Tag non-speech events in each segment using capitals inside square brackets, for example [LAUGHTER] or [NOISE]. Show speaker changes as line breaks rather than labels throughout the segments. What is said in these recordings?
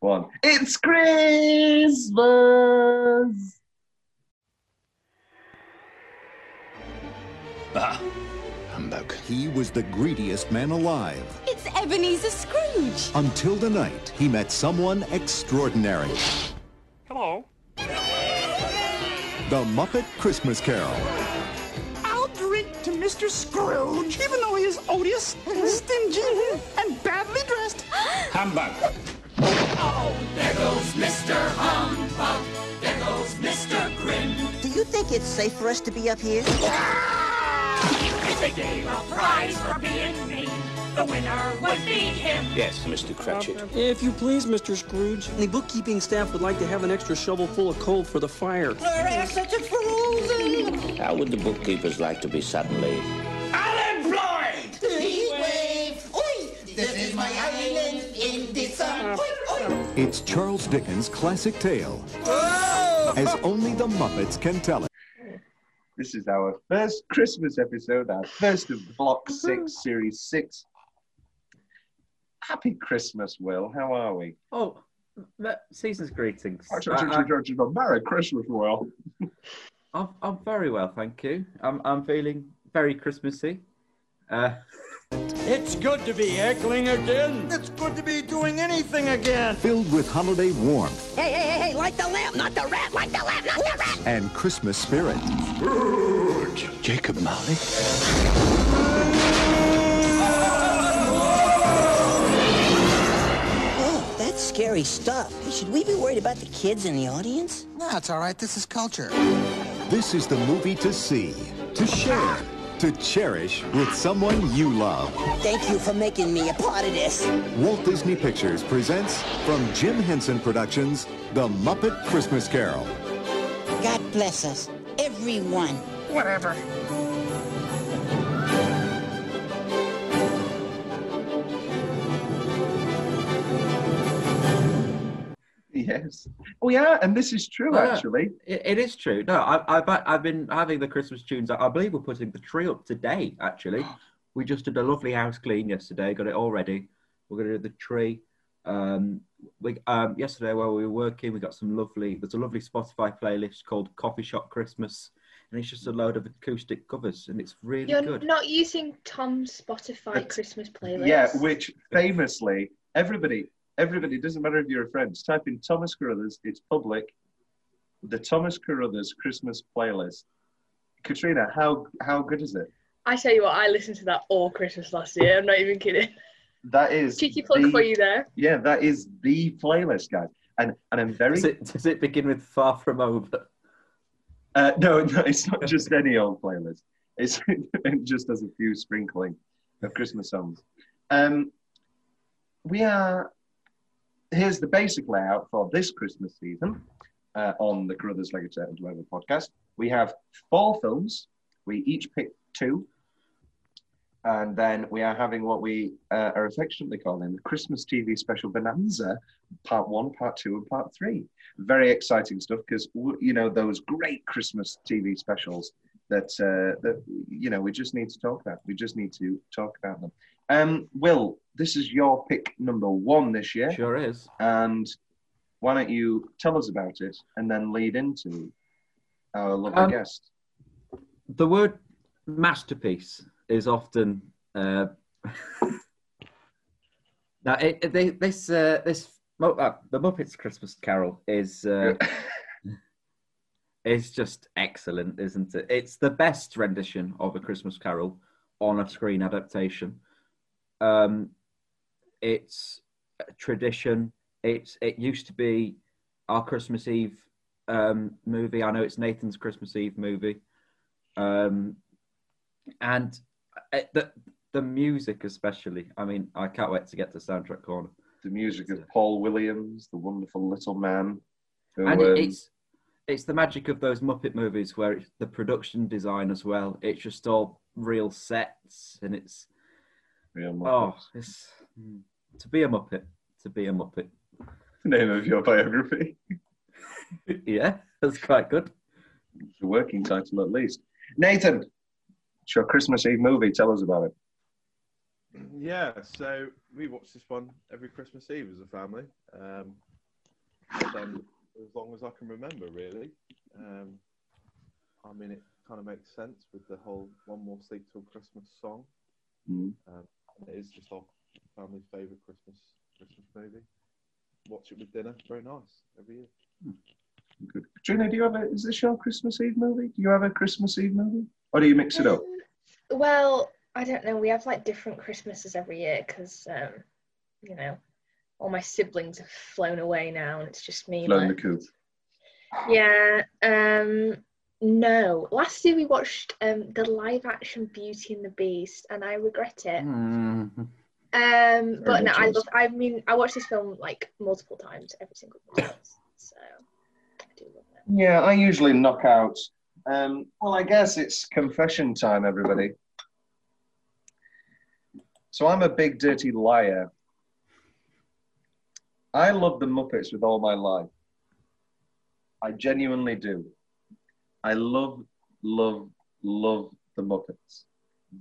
one. It's Christmas!
Ah, humbug.
He was the greediest man alive
It's Ebenezer Scrooge.
until the night he met someone extraordinary.
Hello.
The Muppet Christmas Carol.
I'll drink to Mr. Scrooge, even though he is odious, stingy, and badly dressed. [GASPS]
Humbug.
Do you think it's safe for us to be up here?
Yes, Mr. Cratchit.
If you please, Mr. Scrooge, the bookkeeping staff would like to have an extra shovel full of coal for the fire.
How would the bookkeepers like to be suddenly
It's Charles Dickens' classic tale, as only the Muppets can tell it.
This is our first Christmas episode, our first of Block 6, Series 6. Happy Christmas, Will. How are we?
Oh, that season's greetings. I, I,
Merry Christmas, Will.
I'm, I'm very well, thank you. I'm, I'm feeling very Christmassy. Uh,
It's good to be heckling again.
It's good to be doing anything again.
Filled with holiday warmth
Hey, hey, hey, hey, like the lamp, not the rat, like the lamp, not the rat.
and Christmas spirit.
Jacob Marley?
Oh, that's scary stuff. Hey, should we be worried about the kids in the audience?
No, it's all right. This is culture.
This is the movie to see, to share, to cherish with someone you love.
Thank you for making me a part of this.
Walt Disney Pictures presents from Jim Henson Productions, The Muppet Christmas Carol.
God bless us, everyone.
Whatever.
Yes. We are, and this is true,
Yeah.
actually.
it, it is true. No, I, I've I've been having the Christmas tunes. I believe we're putting the tree up today. Actually, [GASPS] we just did a lovely house clean yesterday. Got it all ready. We're gonna do the tree. Um, we um, yesterday while we were working, we got some lovely. There's a lovely Spotify playlist called Coffee Shop Christmas, and it's just a load of acoustic covers, and it's really
You're
good.
not using Tom's Spotify
But-
Christmas playlist.
Yeah, which famously, everybody, everybody, it doesn't matter if you're a friend, just type in Thomas Carruthers, it's public. The Thomas Carruthers Christmas playlist. Katrina, how how good is it?
I tell you what, I listened to that all Christmas last year. I'm not even kidding.
That is
Cheeky plug
the-
for you there.
Yeah, that is the playlist, guys. And and I'm very
Does it, does it begin with Far From Over?
uh, no, [LAUGHS] no, it's not just any old playlist. It's it [LAUGHS] just has a few sprinkling of Christmas songs. Um, we are here's the basic layout for this Christmas season uh, on the Carruthers Legacy and Whatever podcast. We have four films. We each pick two. And then we are having what we uh, are affectionately calling the Christmas TV special bonanza, part one, part two, and part three. Very exciting stuff because you know those great Christmas TV specials that uh, that you know we just need to talk about. We just need to talk about them. Um, Will, this is your pick number one this year,
Sure is.
and why don't you tell us about it and then lead into our lovely
Um,
guest?
the word masterpiece is often uh, [LAUGHS] now it, it- they, this uh, this Mu- uh, the Muppets Christmas Carol is uh, [LAUGHS] is just excellent, isn't it? It's the best rendition of a Christmas Carol on a screen adaptation. Um, it's a tradition. It's it used to be our Christmas Eve um, movie. I know it's Nathan's Christmas Eve movie. Um, and uh, the the music, especially. I mean, I can't wait to get to soundtrack corner.
The music of Paul Williams, the wonderful little man. Who,
and
um,
it, it's it's the magic of those Muppet movies where it's the production design as well. It's just all real sets, and it's
real
oh, it's mm, to be a Muppet, to be a Muppet.
name of your biography. [LAUGHS]
yeah, that's quite good.
It's a working title at least. Nathan, it's your Christmas Eve movie. Tell us about it.
Yeah, so we watch this one every Christmas Eve as a family. Um, them as long as I can remember, really. Um, I mean, it kind of makes sense with the whole "One More Sleep Till Christmas" song.
Mm.
Um, and it is just our family's favourite Christmas Christmas movie. Watch it with dinner, very nice every year.
Good. Katrina, do you have a? Is this your Christmas Eve movie? Do you have a Christmas Eve movie, or do you mix it up?
Well, I don't know. We have like different Christmases every year because, um, you know, all my siblings have flown away now, and it's just me.
Flown the
left.
coop.
Yeah. Um. No. Last year we watched um the live action Beauty and the Beast, and I regret it.
Mm.
Um. But no, I love. I mean, I watched this film like multiple times, every single time. So I do love it.
Yeah, I usually knock out. Um, well, I guess it's confession time, everybody. So I'm a big dirty liar. I love the Muppets with all my life. I genuinely do. I love, love, love the Muppets.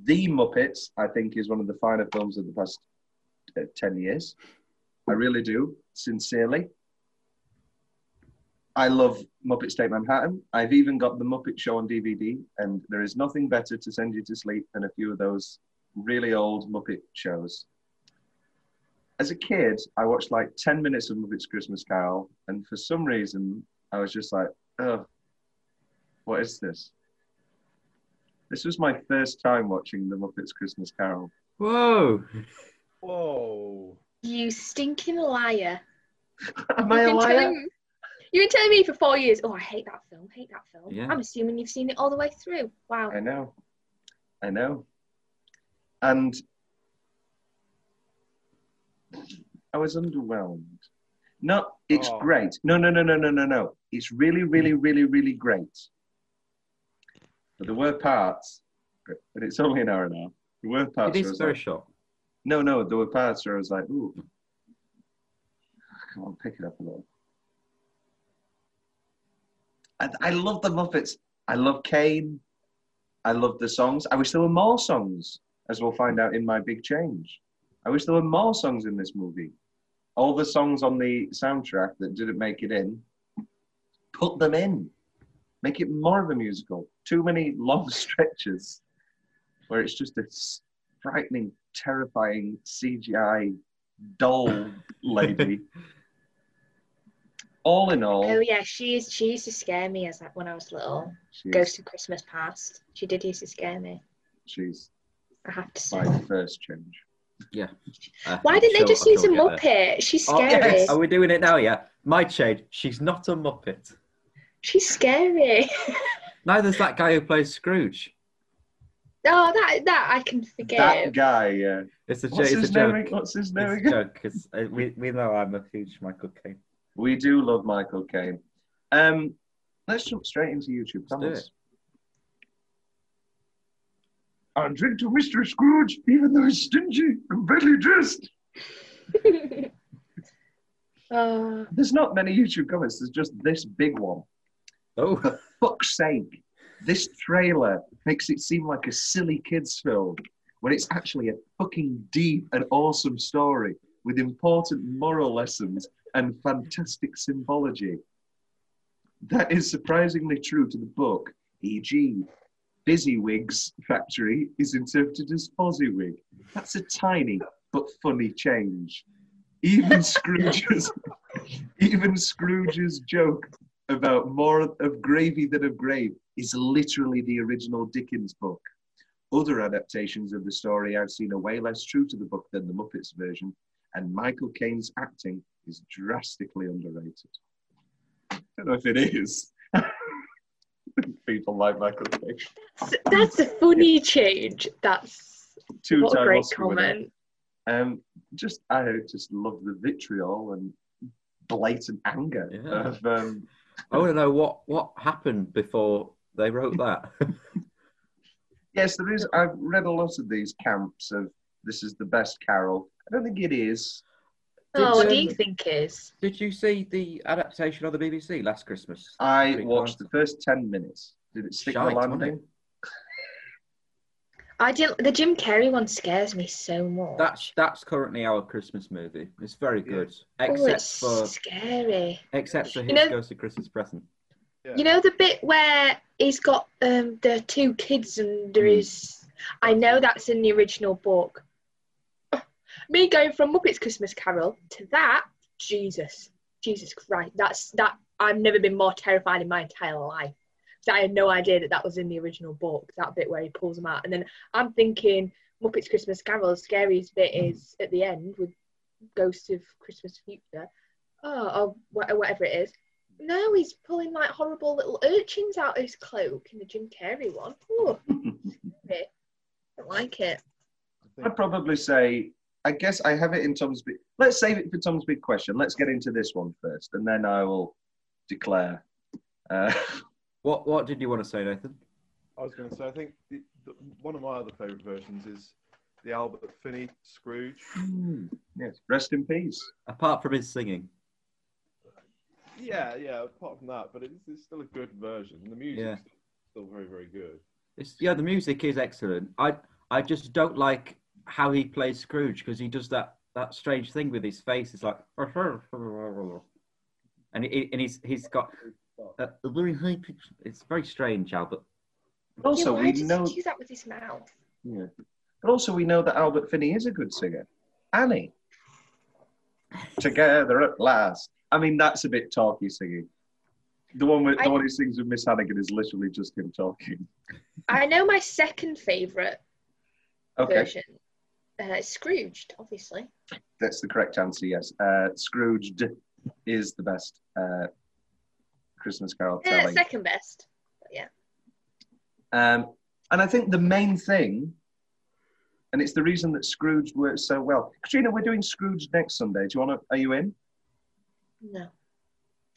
The Muppets, I think, is one of the finer films of the past uh, 10 years. I really do, sincerely. I love Muppets Take Manhattan. I've even got the Muppet Show on DVD, and there is nothing better to send you to sleep than a few of those really old Muppet shows. As a kid, I watched like 10 minutes of Muppets Christmas Carol, and for some reason, I was just like, oh, what is this? This was my first time watching the Muppets Christmas Carol.
Whoa!
Whoa!
You stinking liar. [LAUGHS]
Am I a
You've been
liar?
telling- You've been telling me for four years, oh, I hate that film, hate that film.
Yeah.
I'm assuming you've seen it all the way through. Wow.
I know. I know. And I was underwhelmed. No, it's
Oh.
great. No, no, no, no, no, no, no. It's really, really, hmm. really, really great. But there were parts, but it's only an hour and a half. There were parts
It
where I
very
like,
short.
no, no, there were parts where I was like, ooh, come on, pick it up a little. I, I love the Muppets. I love Caine. I love the songs. I wish there were more songs, as we'll find out in my big change. I wish there were more songs in this movie. All the songs on the soundtrack that didn't make it in, put them in. Make it more of a musical. Too many long [LAUGHS] stretches where it's just a s- frightening, terrifying CGI doll [LAUGHS] lady. all in all,
Oh yeah, she is. She used to scare me as like when I was little.
she's,
Ghost of Christmas Past. She did used to scare me.
she's
I have to say.
my first change.
Yeah. Uh,
Why didn't they just
I'm
use a
sure we'll get.
Muppet? She's
Oh,
scary.
yes. Are we doing it now? Yeah. My shade. She's not a Muppet.
She's scary.
Neither's that guy who plays Scrooge.
oh, that that I can forgive.
That guy, yeah.
It's a, jo-
What's
it's
his
a
name?
joke.
ag- What's his name
It's a
again?
joke 'cause, uh, we, we know I'm a huge Michael Caine.
We do love Michael Caine. Um, let's jump straight into YouTube
do
comments. And drink to Mr. Scrooge, even though he's stingy and badly dressed.
Oh, [LAUGHS]
There's not many YouTube comments. There's just this big one.
Oh,
For [LAUGHS] fuck's sake, this trailer makes it seem like a silly kids' film when it's actually a fucking deep and awesome story with important moral lessons and fantastic symbology. That is surprisingly true to the book, e.g., Fezziwig's factory is interpreted as Fozziwig. That's a tiny but funny change. Even Scrooge's, [LAUGHS] even Scrooge's joke about more of gravy than of grave is literally the original Dickens book. Other adaptations of the story I've seen are way less true to the book than the Muppets version, and Michael Caine's acting is drastically underrated. I don't know if it is. [LAUGHS] People like Michael Caine.
that's, that's a funny change. That's
Two
what a great
Oscar
comment.
Um, just I just love the vitriol and blatant anger
Yeah.
of um,
I want to know what, what happened before they wrote that. [LAUGHS]
Yes, there is. I've read a lot of these camps of this is the best Carol. I don't think it is.
Oh, what do
um,
you think is?
Did you see the adaptation on the BBC last Christmas?
I watched the first 10 minutes. Did it stick the
Shite, wasn't
landing?
I didn't. The Jim Carrey one scares me so much.
That's that's currently our Christmas movie. It's very good,
oh,
except
it's
for
scary.
except for
You
his
know-
Ghost of Christmas Present.
You know the bit where he's got um the two kids and there
Hmm.
is. I know that's in the original book. [LAUGHS] Me going from Muppets Christmas Carol to that, Jesus, Jesus Christ, that's that. I've never been more terrified in my entire life. 'Cause I had no idea that that was in the original book. That bit where he pulls them out, and then I'm thinking Muppets Christmas Carol. The scariest bit is at the end with Ghost of Christmas Future. Oh, or wha- whatever it is. No, he's pulling like horrible little urchins out of his cloak in the Jim Carrey one. Oh, I [LAUGHS] don't like it.
I'd probably say, I guess I have it in Tom's big. Let's save it for Tom's big question. Let's get into this one first, and then I will declare. Uh, [LAUGHS]
What what did you want to say, Nathan?
I was going to say, I think the, the, one of my other favourite versions is the Albert Finney Scrooge. Hmm.
yes, rest in peace.
Apart from his singing,
Yeah, yeah. Apart from that, but it's, it's still a good version. The music's
Yeah.
still very, very good.
it's yeah, the music is excellent. I I just don't like how he plays Scrooge because he does that that strange thing with his face. It's like, [LAUGHS] and he, and he's he's got a, a very high pitch. It's very strange, Albert.
But also,
yeah, why
we
does
know.
he do that with his mouth?
Yeah. But also, we know that Albert Finney is a good singer. Annie. Together at last. I mean, that's a bit talky singing. The one with the
I-
one who sings with Miss Hannigan is literally just him talking.
I know my second favourite
Okay,
version. Uh, Scrooged, obviously.
that's the correct answer. Yes, uh, Scrooged is the best uh, Christmas Carol
Uh,
telling.
second best. Yeah.
Um, and I think the main thing, and it's the reason that Scrooge works so well. Katrina, we're doing Scrooge next Sunday. Do you want to? Are you in?
No.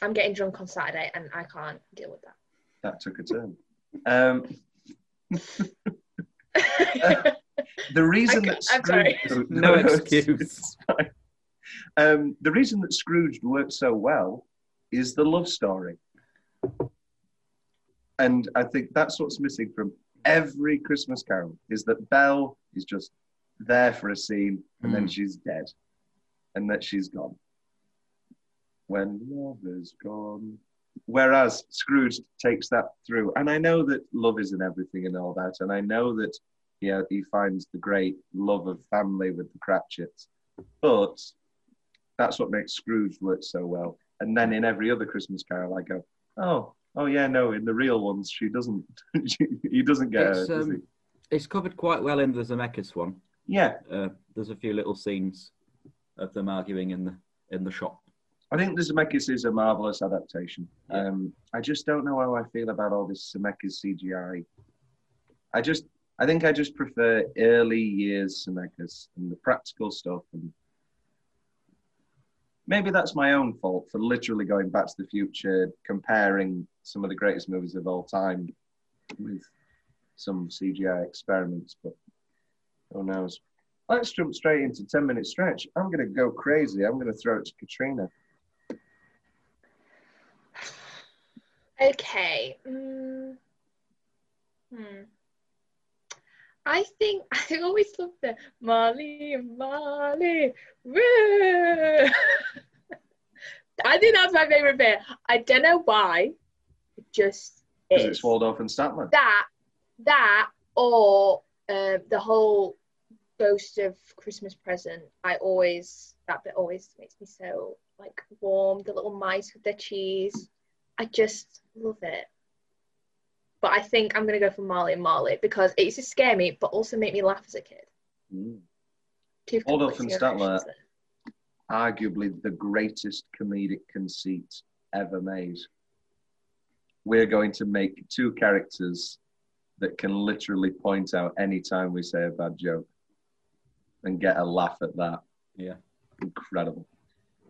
I'm getting drunk on Saturday and I can't deal with that.
That took a turn. Um, [LAUGHS] the reason [LAUGHS]
I
that
ca- I'm sorry.
Scrooge,
No [LAUGHS]
it's-
excuse.
Um, the reason that Scrooge works so well is the love story, and I think that's what's missing from every Christmas Carol is that Belle is just there for a scene and then
Mm.
she's dead, and that she's gone. When love is gone. Whereas Scrooge takes that through, and I know that love isn't everything and all that, and I know that yeah, he finds the great love of family with the Cratchits, but that's what makes Scrooge work so well. And then in every other Christmas Carol, I go, oh, oh yeah, no, in the real ones, she doesn't, [LAUGHS] she, he doesn't get her,
It's,
does he?
um, it's covered quite well in the Zemeckis one.
Yeah,
Uh, there's a few little scenes of them arguing in the in the shop.
I think the Zemeckis is a marvelous adaptation.
Yeah.
Um, I just don't know how I feel about all this Zemeckis CGI. I just, I think I just prefer early years Zemeckis and the practical stuff. And maybe that's my own fault for literally going back to the future, comparing some of the greatest movies of all time with some CGI experiments. But who knows? Let's jump straight into 10 minute stretch. I'm going to go crazy. I'm going to throw it to Katrina.
Okay. Mm. Hmm. I think [LAUGHS] I always love the Molly, Molly. Woo! [LAUGHS] I think that's my favorite bit. I don't know why. It just
Because it's Waldorf and Statler.
that, that, or uh, the whole Ghost of Christmas Present. I always that bit always makes me so like warm. The little mice with their cheese. I just love it. But I think I'm gonna go for Marley and Marley because it used to scare me, but also make me laugh as a kid.
Mm.
Two
Waldorf and Statler. Arguably the greatest comedic conceit ever made. We're going to make two characters that can literally point out any time we say a bad joke and get a laugh at that.
Yeah.
Incredible.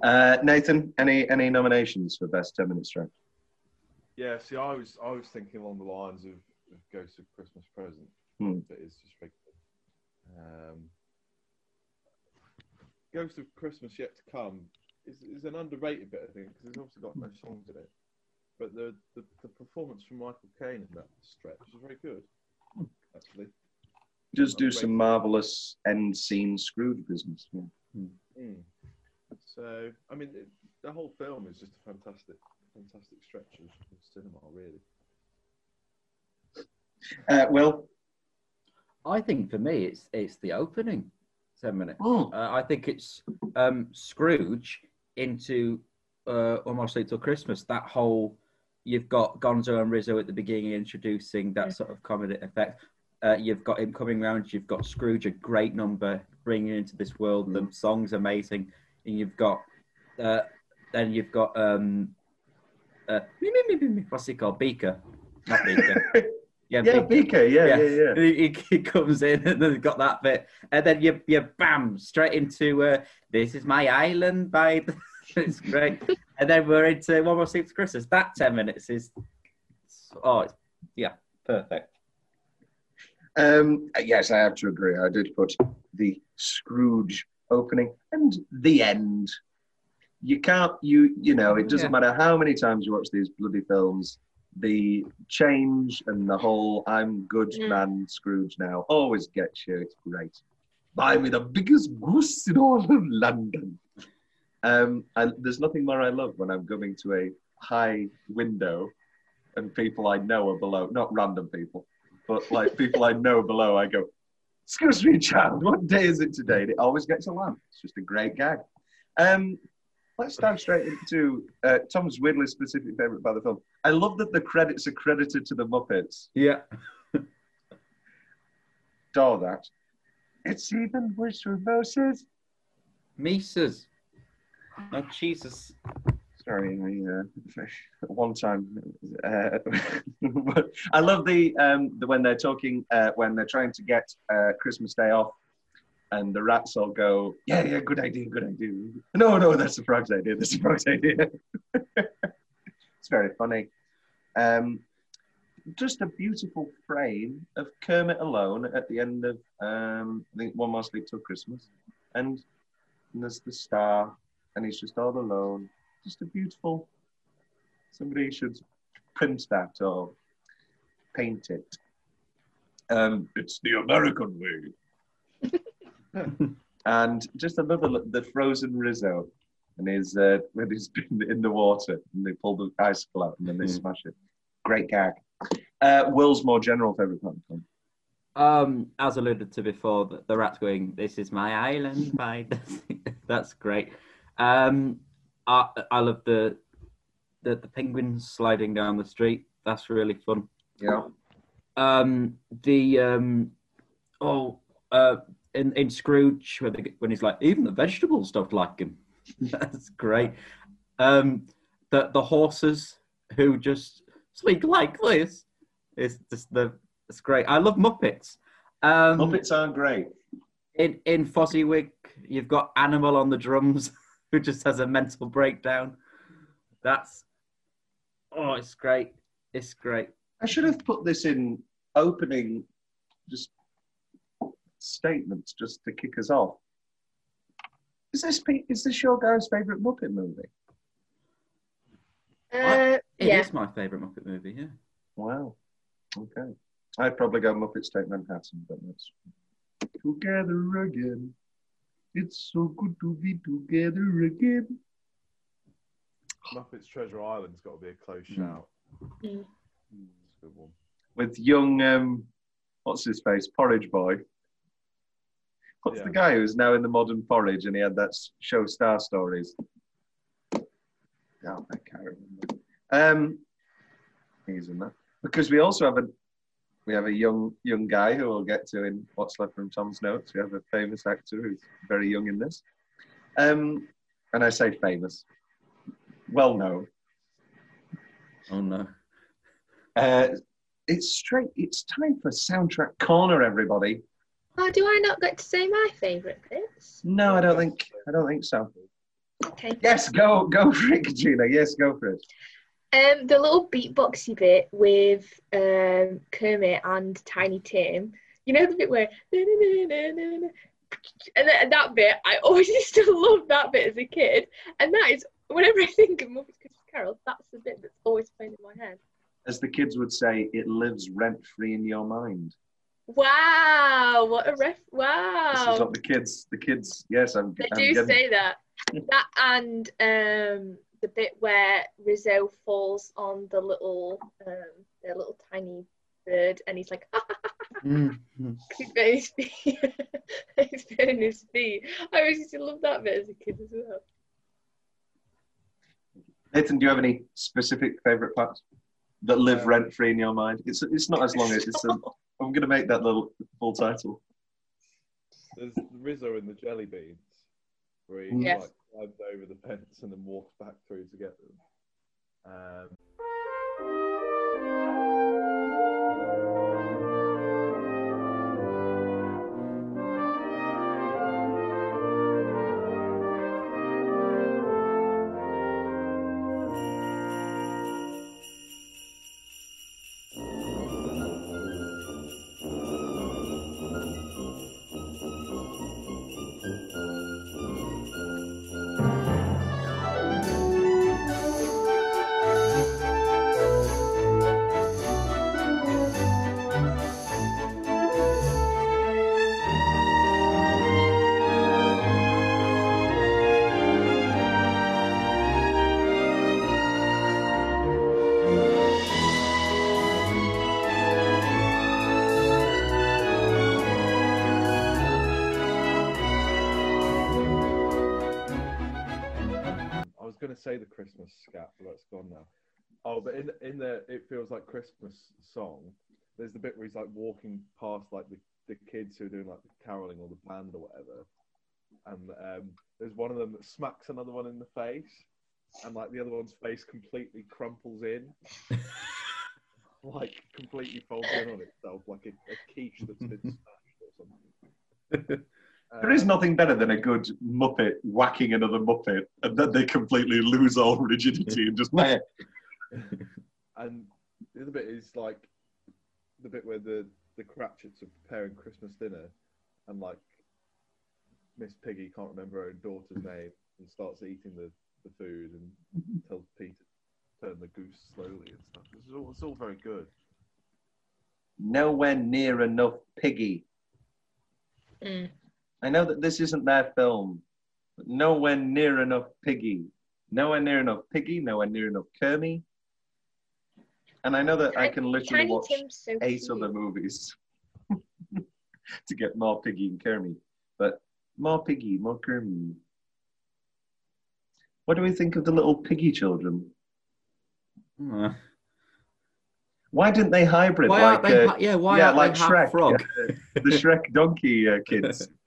Uh, Nathan, any any nominations for best 10 minute stretch?
Yeah, see, I was I was thinking along the lines of, of Ghost of Christmas Present.
Hmm.
That is just good. Um, Ghost of Christmas Yet to Come is, is an underrated bit, I think, because it's obviously got no songs in it. But the, the, the performance from Michael Caine in that stretch is very good, actually.
does do some marvelous end scene Scrooge business. Yeah.
Mm. So, I mean, it, the whole film is just a fantastic, fantastic stretch of, of cinema, really.
Uh, Will,
I think for me, it's it's the opening ten minutes.
Oh.
Uh, I think it's um, Scrooge into uh, almost until Christmas. That whole you've got Gonzo and Rizzo at the beginning introducing that sort of comedy effect. Uh, you've got him coming round. You've got Scrooge, a great number, bringing into this world. The song's amazing, and you've got uh, then you've got um, uh, what's he called? Beaker, not Beaker. [LAUGHS]
yeah, Beaker, yeah, yeah, yeah.
He, he- he comes in and then got that bit, and then you you bam straight into uh, "This Is My Island" by. The, [LAUGHS] it's great, and then we're into "One More Sleep to Christmas." That ten minutes is, oh, it's, yeah, perfect.
Um, yes, I have to agree. I did put the Scrooge opening and the end. You can't, you you know, it doesn't
Yeah.
matter how many times you watch these bloody films. The change and the whole "I'm good
Mm.
man Scrooge now" always gets you. It's great. Buy me the biggest goose in all of London. Um, and there's nothing more I love when I'm going to a high window and people I know are below, not random people, but like people I know below, I go, Excuse me, child, what day is it today? And it always gets a laugh. It's just a great gag. Um, let's dive straight into uh, Tom's weirdly specific favourite by the film. I love that the credits are credited to the Muppets.
Yeah, [LAUGHS]
Door that. It's even worse for Moses.
Mises. Oh Jesus!
Sorry, I, uh, [LAUGHS] one time. Uh, [LAUGHS] I love the, um, the when they're talking uh, when they're trying to get uh, Christmas Day off, and the rats all go, "Yeah, yeah, good idea, good idea." No, no, that's the frog's idea. That's the frog's idea. [LAUGHS] it's very funny. Um, just a beautiful frame of Kermit alone at the end of um, I think One More Sleep Till Christmas, and, and there's the star, and he's just all alone. Just a beautiful. Somebody should print that or paint it. Um, it's the American way. [LAUGHS] and just another look, the frozen Rizzo, and his uh, when he's [LAUGHS] been in the water and they pull the icicle out and then they
Mhm.
smash it. Great gag. Uh, Will's more general favorite part of.
Um, as alluded to before, the, the rat's going, "This is my island." By [LAUGHS] that's great. Um, I I love the, the the penguins sliding down the street. That's really fun.
Yeah.
Um, the um, oh, uh, in in Scrooge when, they, when he's like, even the vegetables don't like him. [LAUGHS] That's great. Um, the the horses who just speak like this is just the it's great. I love Muppets. Um,
Muppets are great.
in in Fozziwig, you've got Animal on the drums, [LAUGHS] who just has a mental breakdown. That's oh, it's great. It's great.
I should have put this in opening just statements just to kick us off. Is this Pete, is this your guys' favourite Muppet movie?
Uh,
It is
yeah.
my favourite Muppet movie. Yeah.
Wow. Okay. I'd probably go Muppet Take Manhattan, but that's together again. It's so good to be together again.
Muppets Treasure Island's got to be a close
Mm.
shout.
Mm.
It's a good one.
With young um what's his face? Porridge Boy. What's
Yeah.
the guy who's now in the modern porridge and he had that show Star Stories? Oh, I can't remember. Um he's in that. Because we also have a we have a young young guy who we'll get to in what's left from Tom's notes. We have a famous actor who's very young in this. Um and I say famous. Well known.
Oh no.
Uh, it's straight. It's time for soundtrack corner, everybody.
Oh, do I not get to say my favourite bits?
No, I don't think. I don't think so.
Okay.
Yes, go go for it, Katrina. Yes, go for it.
Um, the little beatboxy bit with um Kermit and Tiny Tim. You know the bit where and then that bit. I always [LAUGHS] used to love that bit as a kid, and that is whenever I think of Muppets Christmas Carol, that's the bit that's always playing in my head.
As the kids would say, it lives rent free in your mind.
Wow, what a ref! Wow.
This is
Wow,
what the kids, the kids. Yes, I'm.
they
I'm
do
getting-
say that. That and um the bit where Rizzo falls on the little um the little tiny bird and he's like
Mm.
he's burning his [LAUGHS] feet. he's burning his feet. I always used to love that bit as a kid as well.
Nathan, do you have any specific favourite parts that live rent free in your mind? It's it's not as long as it's. A, [LAUGHS] [LAUGHS] I'm going to make that little full title.
There's Rizzo and the jelly beans, where he
Yes.
like climbs over the fence and then walks back through to get them. Um, but now. Oh, but in in the it feels like Christmas song. There's the bit where he's like walking past like the, the kids who are doing like the caroling or the band or whatever, and um, there's one of them that smacks another one in the face, and like the other one's face completely crumples in, [LAUGHS] like completely folds in on itself, like a, a quiche that's been smashed or something. [LAUGHS]
There is nothing better than a good Muppet whacking another Muppet, and then they completely lose all rigidity and just. Meh. [LAUGHS]
And the other bit is like the bit where the the Cratchits are preparing Christmas dinner, and like Miss Piggy can't remember her own daughter's name and starts eating the, the food and tells Peter to turn the goose slowly and stuff. It's all, it's all very good.
Nowhere near enough piggy.
Mm.
I know that this isn't their film, but nowhere near enough piggy. Nowhere near enough piggy. Nowhere near enough Kermie. And I know that I can literally
Tiny
watch
so
eight
cute.
other movies [LAUGHS] to get more Piggy and Kermie. But more Piggy, more Kermie. What do we think of the little Piggy children?
Uh,
Why didn't they hybrid
Why
like
aren't they
uh,
yeah, why
yeah,
aren't they
like
half
Shrek,
frog?
uh, the Shrek donkey uh, kids, [LAUGHS]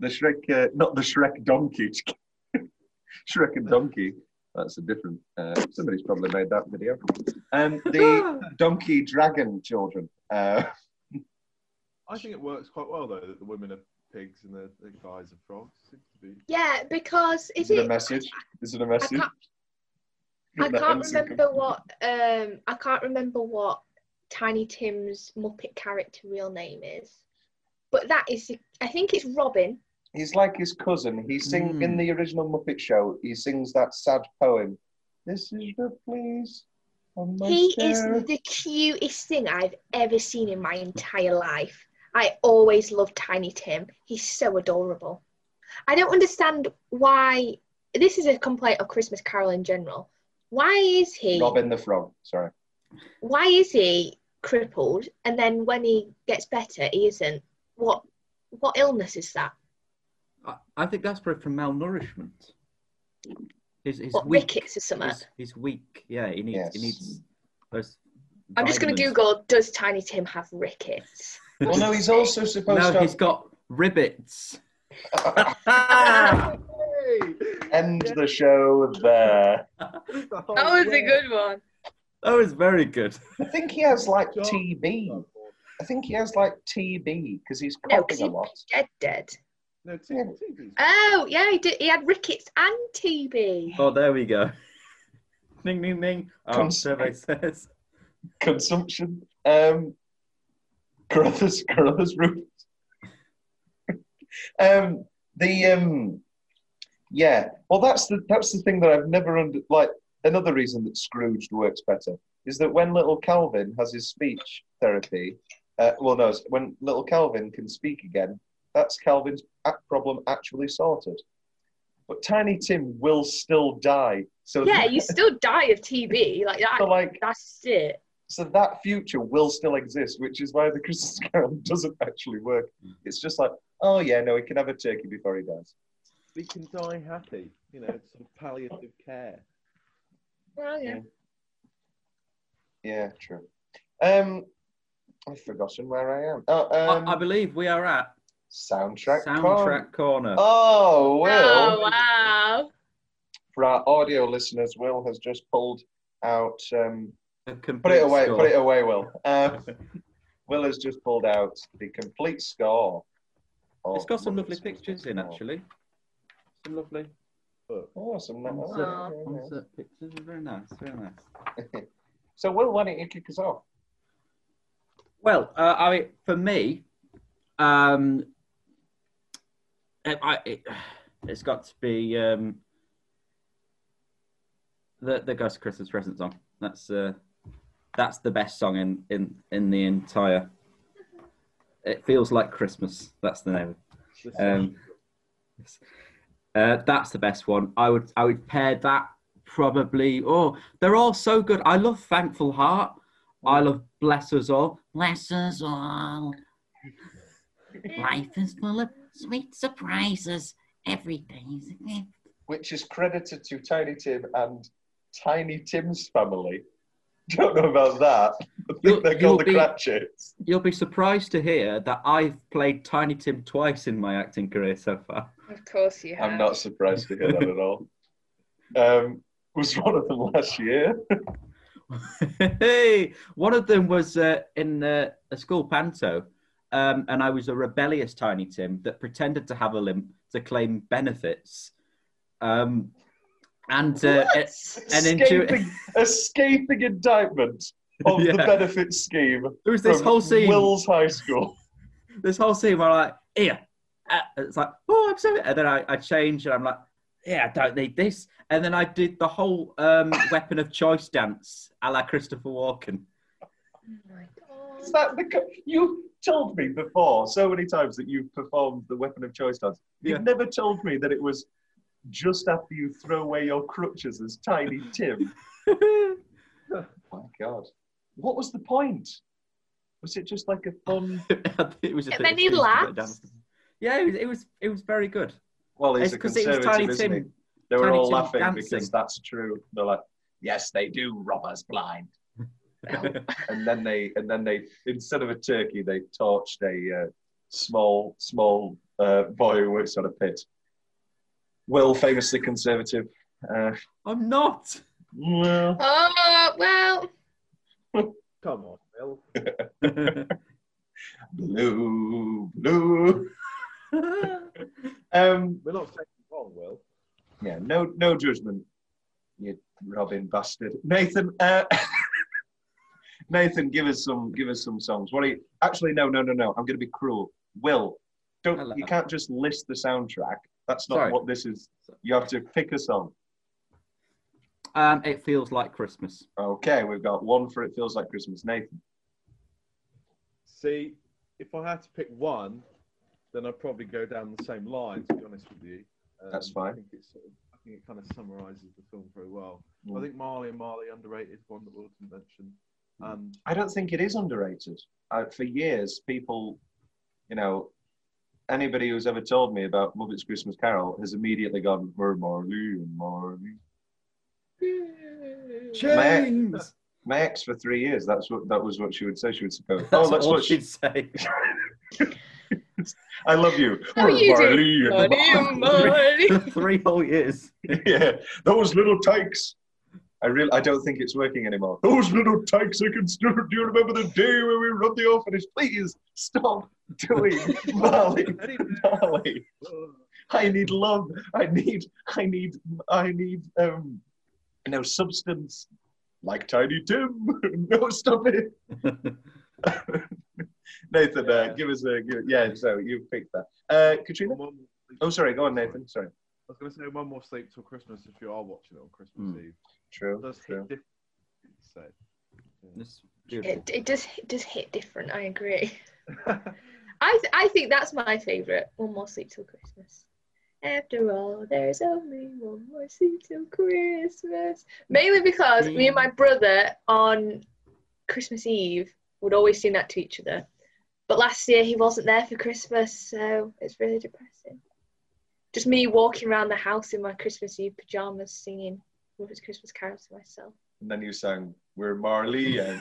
the Shrek, uh, not the Shrek donkey, [LAUGHS] Shrek and donkey. That's a different. Uh, somebody's probably made that video. Um, [LAUGHS] the donkey dragon children. Uh,
I think it works quite well though that the women are pigs and the, the guys are frogs. Seems to be.
Yeah, because
is
is
it a message? Is it a message?
can't- I can't remember what um I can't remember what Tiny Tim's Muppet character real name is, but that is I think it's Robin.
He's like his cousin. He sing
Mm.
in the original Muppet Show. He sings that sad poem. This is the place. of my
He is the cutest thing I've ever seen in my entire life. I always loved Tiny Tim. He's so adorable. I don't understand why. This is a complaint of Christmas Carol in general. Why is he?
Robin the Frog. Sorry.
Why is he crippled? And then when he gets better, he isn't. What? What illness is that?
I, I think that's probably from malnourishment. He's, he's
What
weak.
rickets or something?
He's, he's weak. Yeah, he needs.
Yes.
He needs. Those
I'm just going to. Google. Does Tiny Tim have rickets? [LAUGHS]
Well, no, he's also supposed
No,
to
he's got ribbits. [LAUGHS]
end the show there.
That was a good one.
That was very good.
I think he has like [LAUGHS] TB. I think he has like TB because he's coughing
because
a lot.
dead, dead.
No, T-
Yeah.
TV's
Oh, yeah, he did. He had rickets and TB.
Oh, there we go. [LAUGHS] Ding, ding, ding. Oh,
Cons-
survey says.
Consumption. Um, Carruthers, Carruthers Roof. [LAUGHS] um, the um, yeah. Well, that's the that's the thing that I've never under like. Another reason that Scrooge works better is that when little Calvin has his speech therapy, Uh, well, no, when little Calvin can speak again, that's Calvin's problem actually sorted. But Tiny Tim will still die. So
Yeah, [LAUGHS] you still die of TB. Like that.
So, like-
that's it.
so that future will still exist, which is why the Christmas [LAUGHS] Carol doesn't actually work. It's just like, oh yeah, no, he can have a turkey before he dies.
We can die happy. You know, it's sort of palliative care.
Well, yeah.
Yeah, true. Um, I've forgotten where I am. Oh, um,
I, I believe we are at
soundtrack.
soundtrack corner.
Oh, Will.
Oh wow.
For our audio listeners, Will has just pulled out. Um, put it away.
score.
Put it away, Will. Um, [LAUGHS] Will has just pulled out the complete score.
It's got some lovely pictures in, actually. Some lovely
Carol. Awesome. that-
insert,
Aw.
oh, yeah,
insert pictures. Very nice. Very nice. [LAUGHS]
So, Will, why don't you kick us off?
Well, uh, I mean, for me, um, it, I, it, [SIGHS] it's got to be um, the the Ghost Christmas Present song. That's uh, that's the best song in, in in the entire. It feels like Christmas. That's the name. Um, uh, that's the best one. I would I would pair that probably. Oh, they're all so good. I love Thankful Heart. I love Bless Us All. Bless Us All.
Life is full of sweet surprises. Every day's a gift.
Which is credited to Tiny Tim and Tiny Tim's family. [LAUGHS] Don't know about that. I think
You'll-
they're called the
be-
Cratchits.
You'll be surprised to hear that I've played Tiny Tim twice in my acting career so far.
Of course you have.
I'm not surprised to hear that at all. Um, was one of them last year? [LAUGHS]
hey, one of them was uh, in uh, a school panto, um, and I was a rebellious Tiny Tim that pretended to have a limp to claim benefits. Um, and uh, it- and in
Escaping, escaping indictment of the [LAUGHS]
Yeah.
benefit scheme.
there was this
from
whole scene.
Will's High School. [LAUGHS]
this whole scene where I'm like, here, uh, it's like, oh, I'm sorry, and then I, I change and I'm like, yeah, I don't need this, and then I did the whole um, [LAUGHS] weapon of choice dance, a la Christopher Walken.
Oh my god.
Is that the co- you told me before so many times that you've performed the weapon of choice dance? You've
Yeah.
never told me that it was just after you throw away your crutches as Tiny [LAUGHS] Tim. Oh my God, what was the point? Was it just like a fun? [LAUGHS]
it was a
And
bit
then
of
he
cheese to
laughs.
Yeah, it was, it was it was very good.
Well, he's
It's
a
'cause it was
conservative,
Tiny? Tim-
They were
Tiny
all
Tim
laughing
dancing.
because that's true. They're like, "Yes, they do rob us blind." [LAUGHS] and then they, and then they, instead of a turkey, they torched a uh, small, small uh, boy who works on a pit. Will, famously conservative. Uh,
I'm not.
well,
Oh well. [LAUGHS]
Come on, Bill. [LAUGHS]
blue, blue. um,
We're not saying wrong, Will.
yeah, no, no judgment. You Robin bastard, Nathan. Uh, Nathan, give us some, give us some songs. What are you? Actually, no, no, no, no. I'm going to be cruel. Will, don't.
Hello.
You can't just list the soundtrack. That's not
Sorry.
what this is. You have to pick a song.
um, it feels like Christmas.
Okay, we've got one for it feels like Christmas. Nathan.
See, if I had to pick one, then I'd probably go down the same line. To be honest with you, um,
That's fine.
I think it's sort of, I think it kind of summarises the film very well.
Mm.
I think Marley and Marley underrated one that Wilton mentioned, and
I don't think it is underrated. Uh, for years, people, you know, anybody who's ever told me about Muppets Christmas Carol has immediately gone, "We're Marley and Marley."
James.
My ex for three years. That's what that was what she would say. She would go,
That's
"Oh, let's
all
watch."
she'd say. [LAUGHS]
I love you. [LAUGHS]
How
We're
you
Marley
doing?
and
Money, money.
Three whole years.
yeah, those little tykes. I really, I don't think it's working anymore. Those little tykes, I can still. Do you remember the day when we run the orphanage? Please stop doing [LAUGHS] Marley, Marley. I need love. I need, I need, I need, um, no substance, like Tiny Tim. [LAUGHS] no, stop it. [LAUGHS] Nathan, uh, give us a, give, yeah. So you picked that. Uh, Katrina.
one more sleep-
Oh, sorry. Go on, Nathan. Sorry.
I was going to say one more sleep till Christmas if you are watching it on Christmas
Hmm.
Eve.
True.
It does
true.
hit different. So,
This-
It, it does it does hit different. I agree. [LAUGHS] I th- I think that's my favourite. One more sleep till Christmas. After all, there's only one more sleep till Christmas. Mainly because me and my brother on Christmas Eve would always sing that to each other. But last year he wasn't there for Christmas, so it's really depressing. Just me walking around the house in my Christmas Eve pajamas singing Muppets Christmas carols to myself.
And then you sang, We're Marley [LAUGHS] and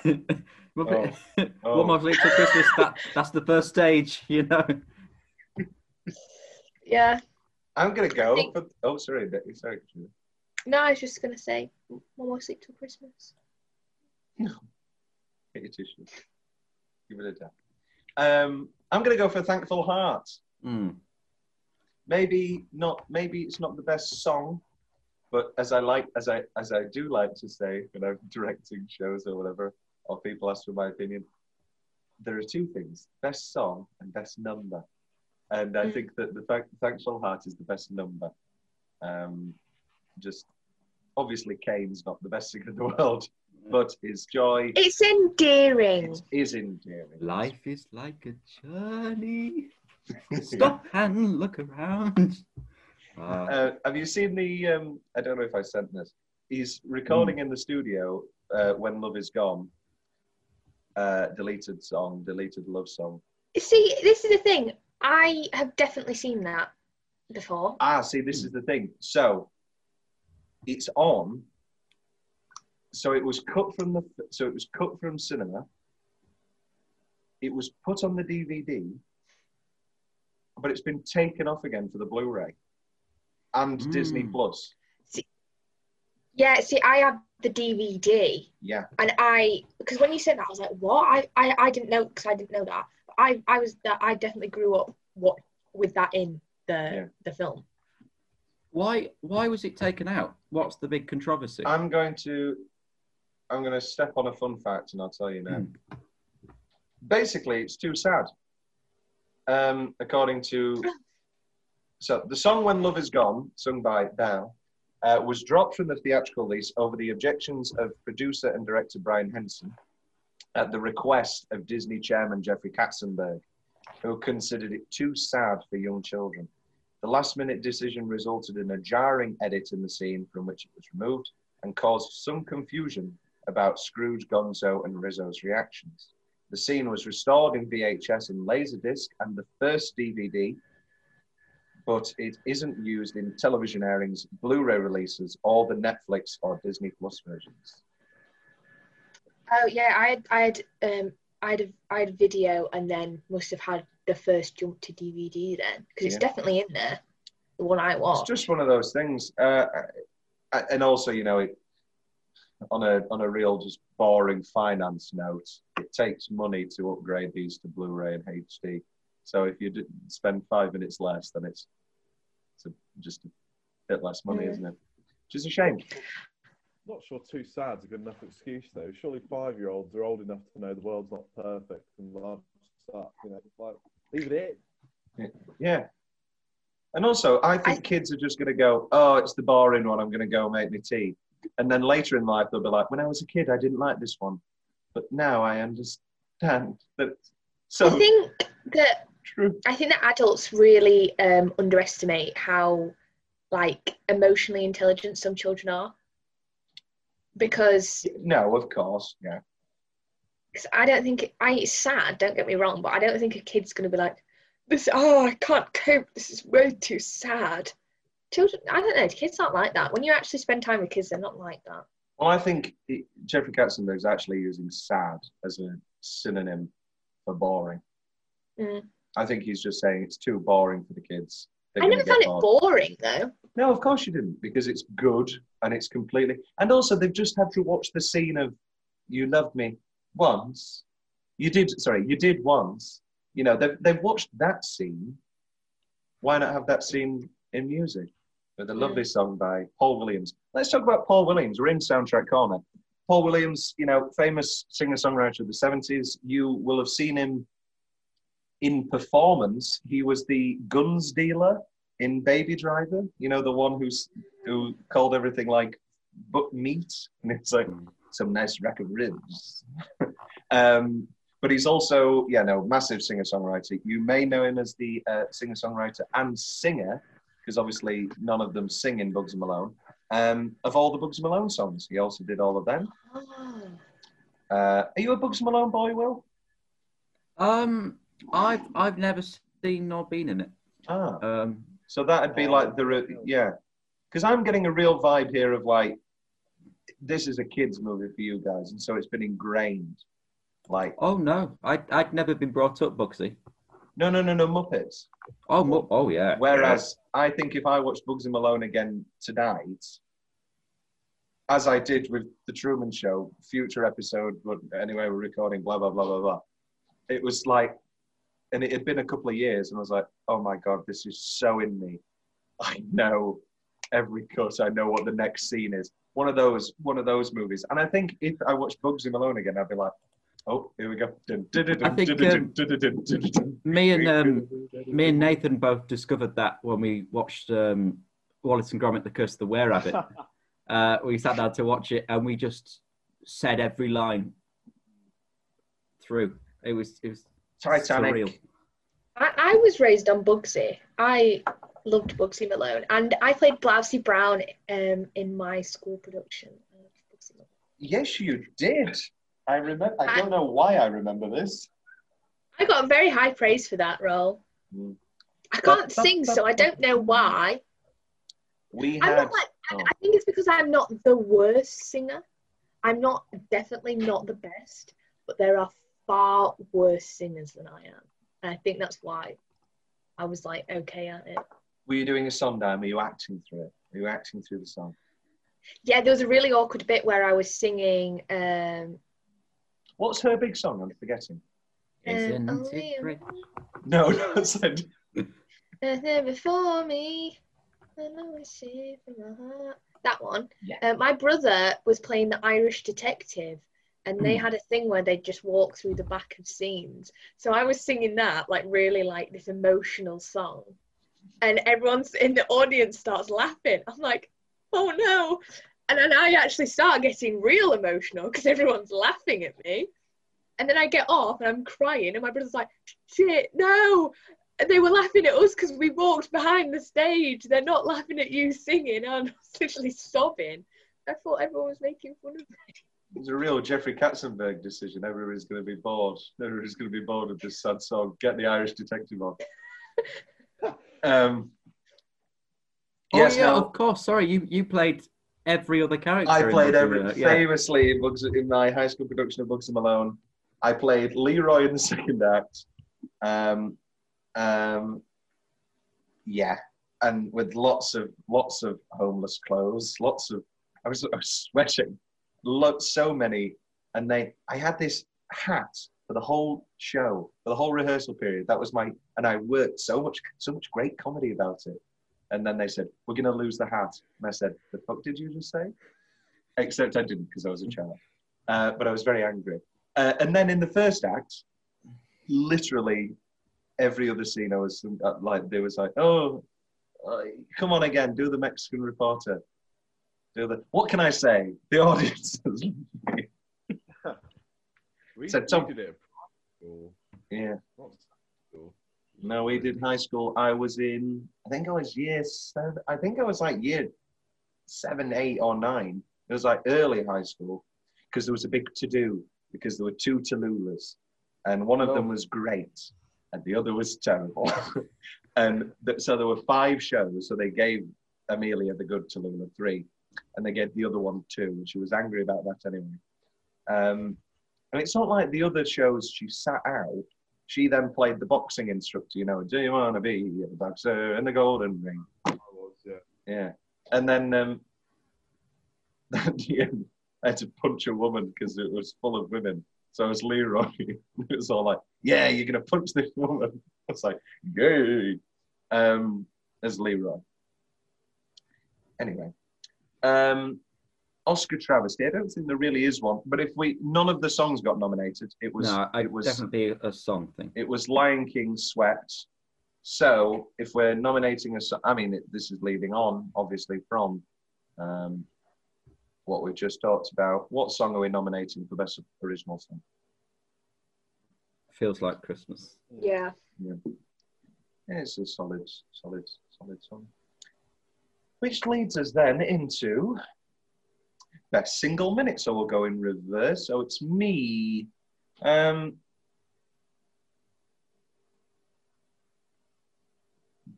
Muppet-
Oh.
One more sleep till Christmas. That that's the first stage, you know.
Yeah.
I'm gonna go for oh sorry, Becky, sorry.
No, I was just gonna say one more sleep till Christmas. No.
Get your tissue. Give it a tap. Um, I'm gonna go for Thankful Heart.
Mm.
Maybe not maybe it's not the best song, but as I like as I as I do like to say when I'm [LAUGHS] directing shows or whatever, or people ask for my opinion, there are two things: best song and best number. And I
Mm.
think that the Thank- Thankful Heart is the best number. Um, just obviously Caine's not the best singer in the [LAUGHS] world, but his joy
It's endearing.
is endearing.
Life is like a journey. [LAUGHS] Stop and look around. Uh,
Uh, have you seen the? Um, I don't know if I sent this. He's recording in the studio uh, when Love Is Gone. Uh, deleted song, deleted love song.
See, this is the thing. I have definitely seen that before.
Ah, see, this is the thing. So it's on. So it was cut from the. So it was cut from cinema. It was put on the DVD, but it's been taken off again for the Blu-ray and Disney
Mm.
Plus.
Yeah, see, I have the DVD,
Yeah.
and I because when you said that, I was like, "What?" I I, I didn't know because I didn't know that. I I was that I definitely grew up what with that in the
Yeah.
the film.
why why was it taken out? What's the big controversy?
I'm going to I'm going to step on a fun fact and I'll tell you now. Basically, it's too sad. Um, according to [LAUGHS] so the song "When Love Is Gone," sung by Belle, uh, was dropped from the theatrical release over the objections of producer and director Brian Henson, at the request of Disney chairman Jeffrey Katzenberg, who considered it too sad for young children. The last minute decision resulted in a jarring edit in the scene from which it was removed and caused some confusion about Scrooge, Gonzo, and Rizzo's reactions. The scene was restored in VHS in Laserdisc and the first DVD, but it isn't used in television airings, Blu ray releases, or the Netflix or Disney Plus versions.
Oh yeah, I had I had um I had a, I had video and then must have had the first jump to DVD then because it's
Yeah.
definitely in there. The one I
want.
It's
just one of those things. Uh, uh, and also, you know, it, on a on a real just boring finance note, it takes money to upgrade these to Blu-ray and HD. So if you d- spend five minutes less, then it's, it's a, just a bit less money,
Yeah.
isn't it? Which is a shame.
Not sure too sad's a good enough excuse though. Surely five-year-olds are old enough to know the world's not perfect and life sucks. You know, like leave it in.
Yeah. And also, I think kids are just going to go, oh, it's the boring one. I'm going to go make me tea. And then later in life, they'll be like, when I was a kid, I didn't like this one. But now I understand that. So
I think that
true.
I think that adults really um, underestimate how like emotionally intelligent some children are. Because
No, of course. Yeah.
'cause I don't think I it's sad. Don't get me wrong, but I don't think a kid's gonna be like this. Oh, I can't cope. This is way too sad. Children, I don't know. Kids aren't like that. When you actually spend time with kids, they're not like that.
Well, I think it, Jeffrey Katzenberg's actually using sad as a synonym for boring.
Mm.
I think he's just saying it's too boring for the kids. They're
I never found it boring though.
No, of course you didn't, because it's good and it's completely. And also, they've just had to watch the scene of "You loved me once." You did. Sorry, you did once. You know, they've they've watched that scene. Why not have that scene in music? With a lovely mm. song by Paul Williams. Let's talk about Paul Williams. We're in soundtrack corner. Paul Williams, you know, famous singer-songwriter of the seventies. You will have seen him in performance. He was the guns dealer in Baby Driver, you know, the one who's who called everything like but meat, [LAUGHS] and it's like some nice rack of ribs. [LAUGHS] Um, but he's also, yeah, no, massive singer songwriter. You may know him as the uh, singer songwriter and singer, because obviously none of them sing in Bugs and Malone. Um, of all the Bugs and Malone songs, he also did all of them.
Oh.
Uh, are you a Bugs and Malone boy, Will?
Um, I've I've never seen nor been in it.
Ah,
Um,
so that'd be like the re- yeah, because I'm getting a real vibe here of like this is a kids movie for you guys, and so it's been ingrained. Like
oh no, I I'd never been brought up Bugsy.
no, no, no, no Muppets.
Oh mu- oh yeah.
Whereas I think if I watched Bugsy Malone again tonight, as I did with the Truman Show, future episode, but anyway, we're recording, blah blah blah blah blah. It was like, and it had been a couple of years, and I was like, oh my god, this is so in me. I know every cut. I know what the next scene is. One of those, one of those movies. And I think if I watched Bugsy Malone again, I'd be like, oh, here we go.
I think, me and um, me and Nathan both discovered that when we watched um, Wallace and Gromit: The Curse of the Were Rabbit. [LAUGHS] uh, we sat down to watch it, and we just said every line through. It was it was
Titanic.
surreal.
I, I was raised on Bugsy. I loved Bugsy Malone, and I played Blousey Brown um, in my school production. of Bugsy Malone.
Yes, you did. I remember. I don't know why I remember this.
I got very high praise for that role.
Mm.
I can't sing, so I don't know why.
We
I'm
had.
like, I- I think it's because I'm not the worst singer. I'm not definitely not the best, but there are far worse singers than I am, and I think that's why I was like okay at it.
Were you doing a song down? Were you acting through it? Were you acting through the song?
Yeah, there was a really awkward bit where I was singing. Um,
What's her big song? I'm forgetting.
Isn't
um,
it.
No, [LAUGHS] no, I said.
There's there before me. I know it's safe my heart. That one.
Yeah.
Uh, my brother was playing the Irish detective, and they
Hmm.
had a thing where they'd just walk through the back of scenes. So I was singing that, like really like this emotional song, and everyone's in the audience starts laughing. I'm like, oh no. And then I actually start getting real emotional because everyone's laughing at me. And then I get off and I'm crying, and my brother's like, shit, no. And they were laughing at us because we walked behind the stage. They're not laughing at you singing. And I was [LAUGHS] literally sobbing. I thought everyone was making fun of me.
It was a real Jeffrey Katzenberg decision. Everybody's going to be bored. Everybody's going to be bored of this sad song. Get the Irish detective on. [LAUGHS] um,
Oh
yes,
yeah,
no,
of course. Sorry, you you played every other character.
I played every
uh, yeah.
famously in, Bugs, in my high school production of Bugs and Malone. I played Leroy in the [LAUGHS] second act. Um, um, yeah, and with lots of lots of homeless clothes, lots of I was, I was sweating, lots so many, and they I had this hat for the whole show for the whole rehearsal period. That was my and I worked so much so much great comedy about it. And then they said, We're going to lose the hat. And I said, The fuck did you just say? Except I didn't because I was a child. Uh, but I was very angry. Uh, and then in the first act, literally every other scene, I was uh, like, there was like, Oh, uh, come on again, do the Mexican reporter. The, what can I say? The [LAUGHS] audience. is-
We,
So Tom-
did it school.
yeah.
School.
No, we did high school. I was in, I think I was year seven. I think I was like year seven, eight, or nine. It was like early high school because there was a big to do because there were two Tallulahs and one of them oh. was great and the other was terrible. [LAUGHS] and th- so there were five shows. So they gave Amelia the good Tallulah three and they gave the other one two. And she was angry about that anyway. Um, and it's not like the other shows she sat out she then played the boxing instructor, you know, do you want to be a boxer in the golden ring?
I was, yeah.
Yeah. And then um, [LAUGHS] at the end, I had to punch a woman because it was full of women. So I was Leroy. [LAUGHS] it was all like, yeah, you're going to punch this woman. [LAUGHS] I was like, yay. Um, as Leroy. Anyway. Um, Oscar travesty. I don't think there really is one. But if we, none of the songs got nominated. It was,
no,
it was
definitely a song thing.
it was Lion King Sweat. So if we're nominating a, so- I mean, it, this is leading on obviously from um, what we've just talked about. What song are we nominating for best original song?
feels like Christmas.
Yeah.
Yeah. Yeah, it's a solid, solid, solid song. Which leads us then into best single minute. So we'll go in reverse. So it's me. Um,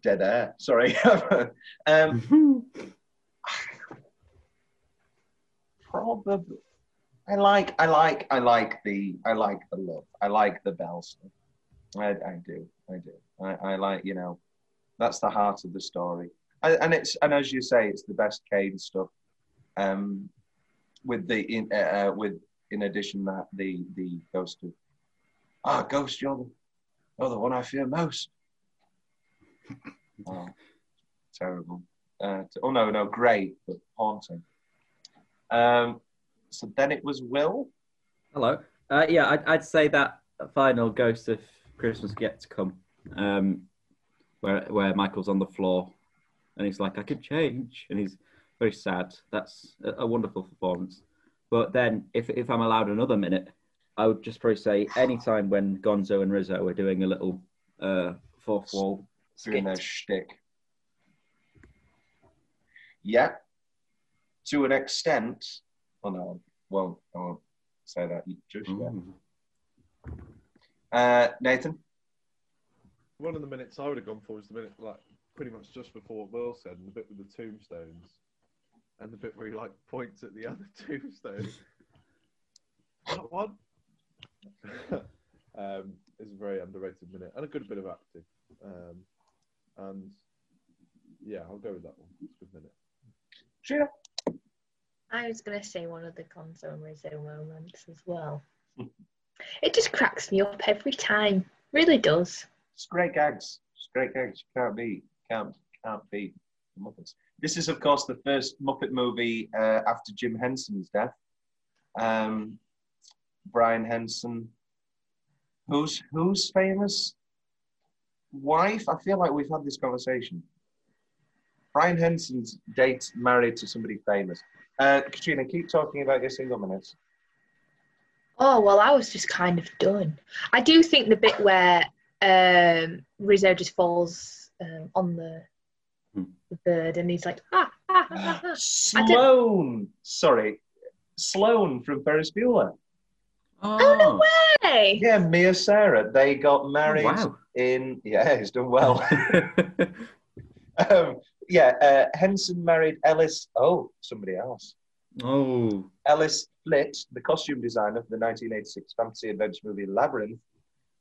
dead air. Sorry. [LAUGHS] um, probably. I like. I like. I like the. I like the love. I like the Belle stuff. I, I do. I do. I, I like. You know, that's the heart of the story. And it's and as you say, it's the best Caine stuff. Um, with the in uh, uh, with in addition that the the ghost of ah ghost you're the, you're the one I fear most. Oh, terrible. Uh, oh no no great but haunting. Um, so then it was Will.
Hello. Uh, yeah, I'd, I'd say that final Ghost of Christmas Yet to Come, um, where where Michael's on the floor, and he's like, "I could change," and he's very sad. That's a, a wonderful performance. But then, if if I'm allowed another minute, I would just probably say any time when Gonzo and Rizzo are doing a little uh, fourth wall
doing their shtick. Yeah, to an extent. Well, no, won't. I won't say that just yet.
Ooh.
Uh, Nathan.
One of the minutes I would have gone for was the minute, like, pretty much just before what Will said, and the bit with the tombstones, and the bit where he like points at the other [LAUGHS] tombstone. that one. [LAUGHS] um, is a very underrated minute and a good bit of acting. Um, and yeah, I'll go with that one. It's a good minute.
Sheila.
I was going to say one of the Gonzo and Rizzo moments as well. [LAUGHS] it just cracks me up every time. Really does.
It's great gags. It's great gags. You can't beat. Can't can't beat the Muppets. This is, of course, the first Muppet movie uh, after Jim Henson's death. Um, Brian Henson, who's who's famous wife. I feel like we've had this conversation. Brian Henson's date married to somebody famous. Uh, Katrina, keep talking about your single minutes.
Oh, well, I was just kind of done. I do think the bit where um, Rizzo just falls um, on the,
Hmm.
the bird and he's like, ah, ah, ah, ah, ah. I did-
Sloane, sorry, Sloane from Ferris Bueller.
Oh, no way!
Yeah, Mia Sara. They got married
wow.
in. Yeah, he's done well. [LAUGHS] um, yeah, uh, Henson married Ellis. Oh, somebody else.
oh,
Ellis Flyte, the costume designer for the 1986 fantasy adventure movie Labyrinth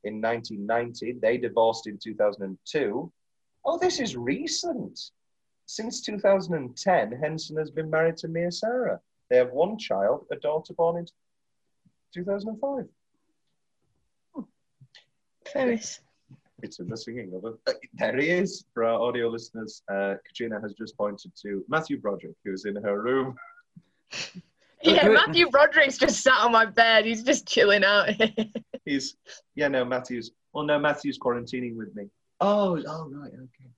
in 1990. They divorced in 2002. Oh, this is recent. Since 2010, Henson has been married to Mia Sara. They have one child, a daughter born in 2005.
Ferris.
It's in the singing of it. There he is. For our audio listeners, uh, Katrina has just pointed to Matthew Broderick, who's in her room. [LAUGHS]
Yeah, Matthew Broderick's just sat on my bed. He's just chilling out. [LAUGHS]
He's, yeah, no, Matthew's, well, no, Matthew's quarantining with me. Oh, oh, right, okay.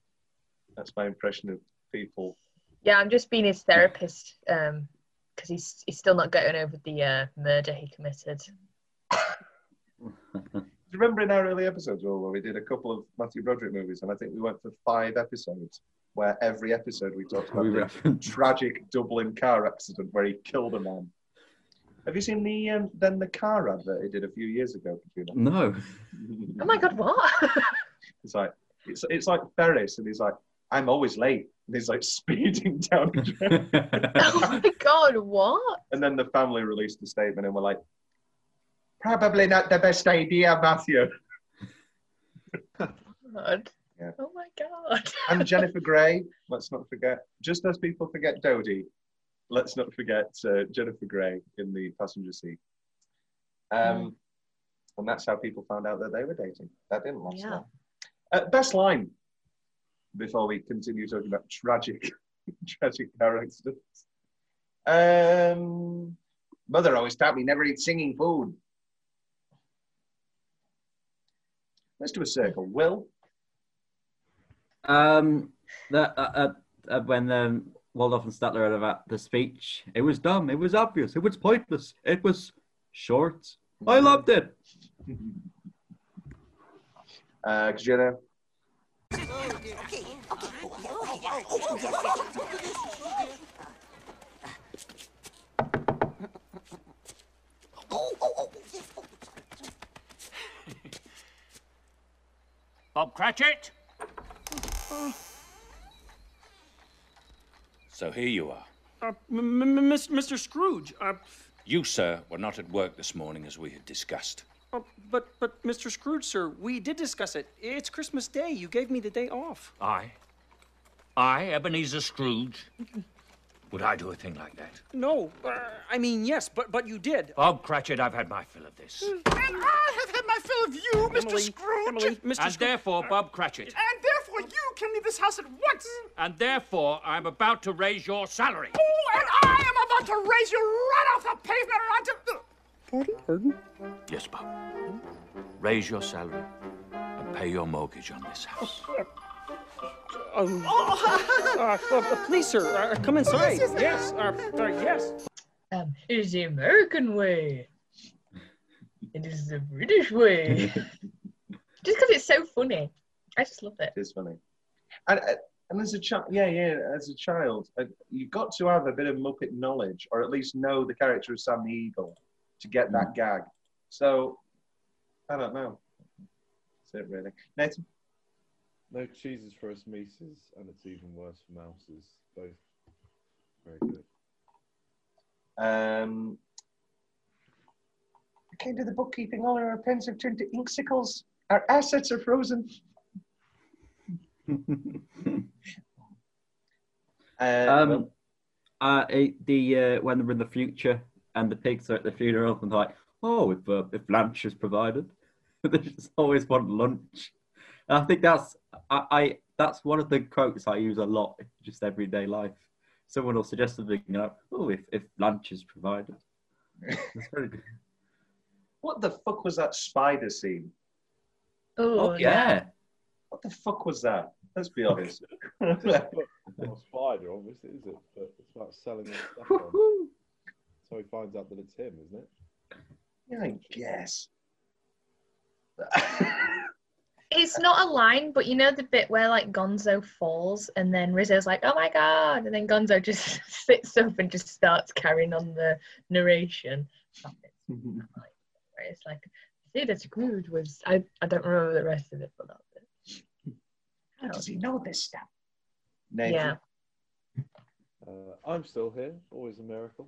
That's my impression of people.
yeah, I'm just being his therapist because he's he's still not getting over the uh, murder he committed. [LAUGHS]
Do you remember in our early episodes Will, where we did a couple of Matthew Broderick movies, and I think we went for five episodes, where every episode we talked about
we
the [LAUGHS] tragic Dublin car accident where he killed a man. Have you seen the um, then the car advert he did a few years ago, Katrina?
No.
Oh my god, what? [LAUGHS]
It's like it's it's like Ferris, and he's like, "I'm always late," and he's like [LAUGHS] speeding down. the [LAUGHS] track.
oh my god, what?
and then the family released a statement, and we're like, "Probably not the best idea, Matthew."
God.
Yeah.
Oh my god.
And [LAUGHS] Jennifer Grey. Let's not forget. Just as people forget Dodie, let's not forget uh, Jennifer Grey in the passenger seat. Um, And that's how people found out that they were dating. That didn't last
Yeah.
long. Uh, best line before we continue talking about tragic, [LAUGHS] tragic characters. Um, Mother always taught me never eat singing food. Let's do a circle. Will,
Um, the, uh, uh, uh, when um, Waldorf and Statler had about the speech, it was dumb, it was obvious, it was pointless, it was short. I loved it. [LAUGHS]
Uh, could you know?
Bob Cratchit? So here you are.
Uh, m- m- m- Mr. Scrooge. Uh,
You, sir, were not at work this morning as we had discussed.
Uh, but, but, Mr. Scrooge, sir, we did discuss it. It's Christmas Day. You gave me the day off.
I? I, Ebenezer Scrooge? Would I do a thing like that?
No, uh, I mean yes, but but you did.
Bob Cratchit, I've had my fill of this.
And I have had my fill of you, Mr. Scrooge.
Emily, Mr.
and
Scrooge.
therefore, Bob Cratchit.
And therefore, you can leave this house at once.
And therefore, I'm about to raise your salary.
Oh, and I am about to raise you right off the pavement onto.
Pardon? Pardon?
Yes, Bob. Raise your salary and pay your mortgage on this house.
Um, uh, uh, please, sir, uh, come inside. Yes, uh, uh, yes.
Um, it is the American way. It is the British way. [LAUGHS] just because it's so funny. I just love it.
It is funny. And, uh, and as a child, yeah, yeah, as a child, uh, you've got to have a bit of Muppet knowledge, or at least know the character of Sam the Eagle to get that gag. So, I don't know. That's it, really. Nathan?
No cheeses for us Mises, and it's even worse for mouses. Both very good.
Um, I can't the bookkeeping. All our pens have turned to inksicles. Our assets are frozen. [LAUGHS] Um,
Um, uh, it, the uh, when they're in the future and the pigs are at the funeral and they're like, oh, if uh, if lunch is provided, [LAUGHS] they just always want lunch. And I think that's I, I that's one of the quotes I use a lot in just everyday life. Someone will suggest something, you know, oh, if, if lunch is provided. [LAUGHS] That's very good.
what the fuck was that spider scene?
Oh,
Oh yeah.
What the fuck was that? Let's be [LAUGHS] honest.
Not a spider, obviously, is it? But it's about selling his stuff on. So he finds out that it's him, isn't it?
yeah, I guess.
It's not a line, but you know the bit where like Gonzo falls and then Rizzo's like, "Oh my god!" and then Gonzo just [LAUGHS] sits up and just starts carrying on the narration. That bit's where it's like, "See, that Scrooge was." I I don't remember the rest of it, but that bit.
How does he know this stuff?
Yeah.
Uh, I'm still here. Always a miracle.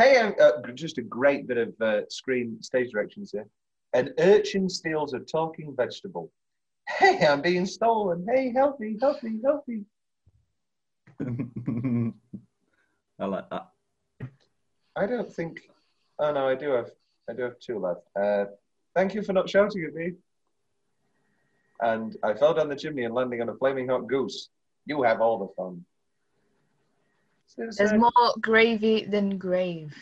Hey, um, uh, just a great bit of uh, screen stage directions here. An urchin steals a talking vegetable. Hey, I'm being stolen. Hey, help me, help me, help me. [LAUGHS]
I like that.
I don't think. Oh no, I do have. I do have two left. Uh, thank you for not shouting at me. And I fell down the chimney and landing on a flaming hot goose. You have all the fun.
There's more gravy than grave.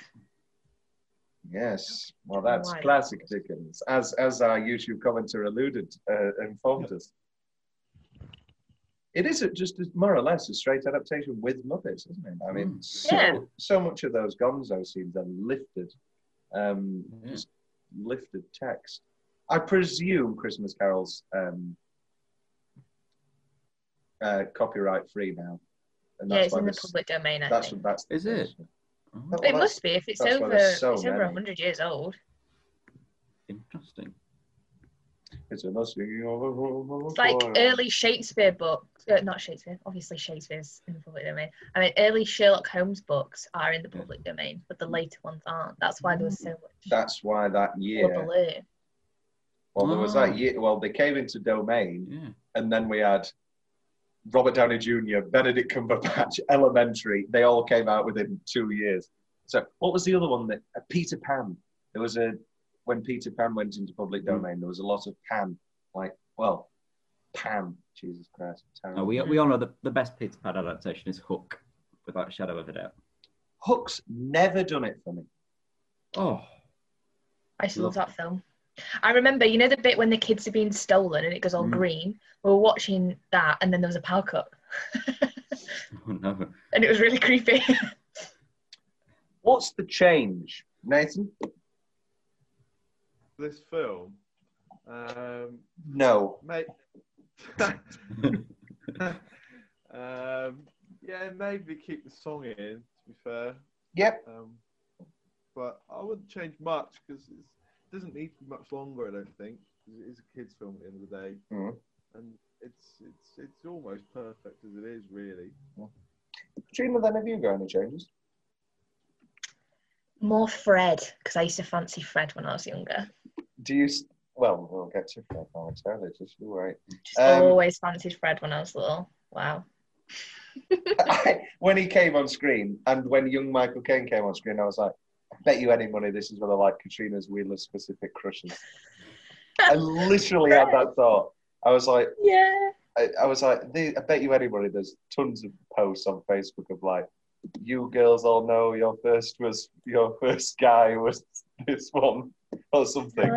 Yes, well, that's
Right.
classic Dickens, as as our YouTube commenter alluded, uh, informed us. It is a, just a- more or less a straight adaptation with Muppets, isn't it? I mean, so,
Yeah.
so much of those Gonzo scenes are lifted, um,
Yeah.
just lifted text. I presume Christmas Carol's um, uh, copyright free now, and
Yeah, it's
why
in the public domain. I
That's
think.
that's
Is it? Oh,
It must be if it's over.
so
it's over
many.
hundred years old.
interesting.
It's a must
It's like early Shakespeare books, uh, not Shakespeare, obviously Shakespeare's in the public domain. I mean, early Sherlock Holmes books are in the public domain, but the later ones aren't. That's why there was so much
That's why that year. Well, there was that year. Well, they came into domain,
Yeah.
and then we had Robert Downey Jr., Benedict Cumberbatch, [LAUGHS] Elementary. They all came out within two years. So, what was the other one? That uh, Peter Pan. There was a when Peter Pan went into public
Hmm.
domain. There was a lot of Pan, like well, Pan. Jesus Christ,
No, we, we all know the, the best Peter Pan adaptation is Hook, without a shadow of a doubt.
Hook's never done it for me.
Oh,
I used to love that film. I remember, you know, the bit when the kids are being stolen and it goes all
Mm.
green. We were watching that, and then there was a power cut, [LAUGHS]
oh no.
and it was really creepy. [LAUGHS]
What's the change, Nathan?
This film, Um,
No.
mate. [LAUGHS] um, yeah, maybe keep the song in. To be fair,
Yep.
um, but I wouldn't change much because it doesn't need to be much longer. I don't think. It is a kids' film at the end of the day,
Mhm.
and it's it's it's almost perfect as it is, really.
Katrina, then have you got any changes?
More Fred, because I used to fancy Fred when I was younger.
Do you? Well, we'll get to that momentarily. Just you wait.
Just
Um,
always fancied Fred when I was little. Wow. [LAUGHS]
when he came on screen, and when young Michael Caine came on screen, I was like, I bet you any money this is one of like Katrina's Wheeler specific crushes. I literally had that thought. I was like,
Yeah.
I, I was like, "The- I bet you any money there's tons of posts on Facebook of like, you girls all know your first was your first guy was this one or something.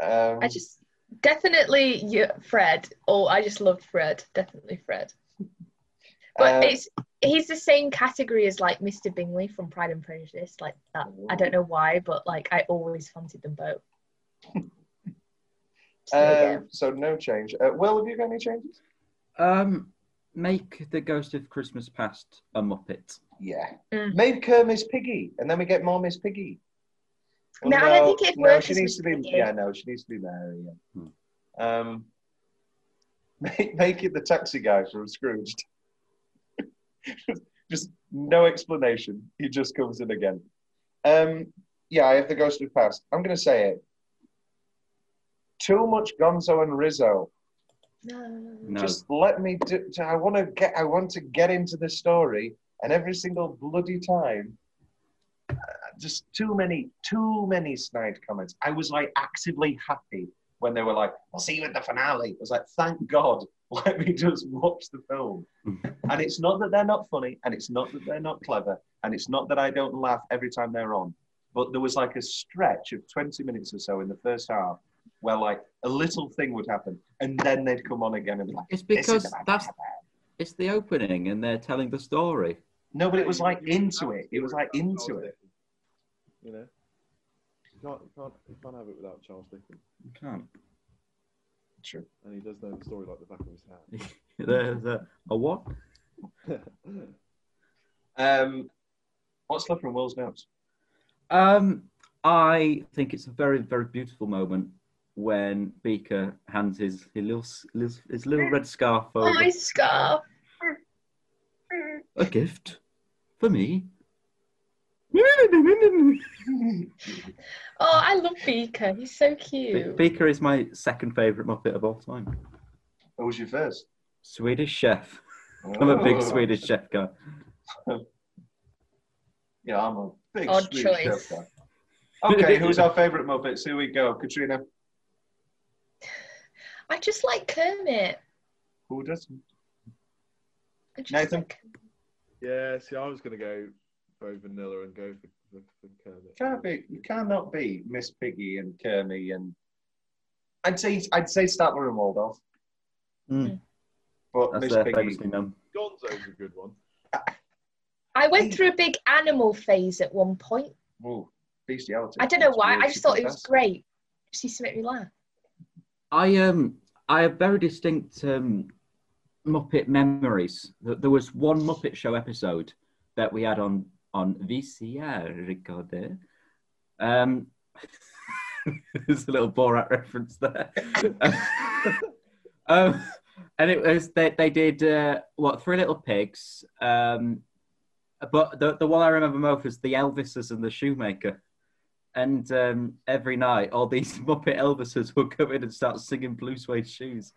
Um,
I just definitely yeah, Fred. Oh, I just loved Fred. Definitely Fred. But
Uh,
it's he's the same category as like Mr. Bingley from Pride and Prejudice. Like that. I don't know why, but like I always fancied them both. [LAUGHS]
um, so no change. Uh, Will, have you got any changes?
Um, make the Ghost of Christmas Past a Muppet.
Yeah.
Mm.
Make her Miss Piggy, and then we get more Miss Piggy.
No, I don't think it'd
no,
work
she needs to be.
Piggy.
Yeah, no, she needs to be Mary. Yeah. Um, [LAUGHS] make, make it the taxi guy from Scrooged. [LAUGHS] just no explanation. He just comes in again. Um, yeah, I have the Ghost of the Past. I'm going to say it. Too much Gonzo and Rizzo.
No.
Just let me do. I want to get. I want to get into the story, and every single bloody time, uh, just too many, too many snide comments. I was like actively happy when they were like, "I'll see you at the finale." I was like, "Thank God, [LAUGHS] let me just watch the film." [LAUGHS] and it's not that they're not funny, and it's not that they're not clever, and it's not that I don't laugh every time they're on. But there was like a stretch of twenty minutes or so in the first half where like a little thing would happen, and then they'd come on again and be like,
It's because
about
that's it's the opening and they're telling the story.
No, but it was like into it. It was like into it.
You know, you can't, you can't, you can't have it without Charles Dickens,
You can't.
True.
and he does know the story like the back of his hand. [LAUGHS]
There's a, a what? [LAUGHS]
Um, what's left from Will's notes?
Um, I think it's a very, very beautiful moment when Beaker hands his his little, his, his little red scarf over.
My scarf.
A gift for me. [LAUGHS]
Oh, I love Beaker. He's so
Be-
cute.
Beaker is my second favourite Muppet of all time.
What was your first?
Swedish Chef. [LAUGHS] I'm a big
Oh.
Swedish Chef guy. [LAUGHS]
Yeah, I'm a big
Odd
Swedish
choice.
chef guy. Okay, who's our favourite Muppets? Here we go. Katrina.
I just like Kermit.
Who doesn't?
I just
Nathan?
like-
Yeah, see, I was going to go very vanilla and go for, for, for Kermit.
Can't be. You cannot be Miss Piggy and Kermit and. I'd say I'd say Statler and Waldorf,
Mm.
but
That's
Miss
their
Piggy.
famously known.
Gonzo's a good one.
I went through a big animal phase at one point.
Ooh, bestiality.
I don't know
That's
why. I just
to
thought it was
confess.
great. Just used to make me laugh.
I um I have very distinct um, Muppet memories. There was one Muppet Show episode that we had on on VCR recorder. Um, [LAUGHS] there's a little Borat reference there. [LAUGHS] um, and it was they they did uh, what Three Little Pigs. Um, but the the one I remember most was the Elvises and the Shoemaker. And um, every night, all these [LAUGHS] Muppet Elvises would come in and start singing Blue Suede Shoes.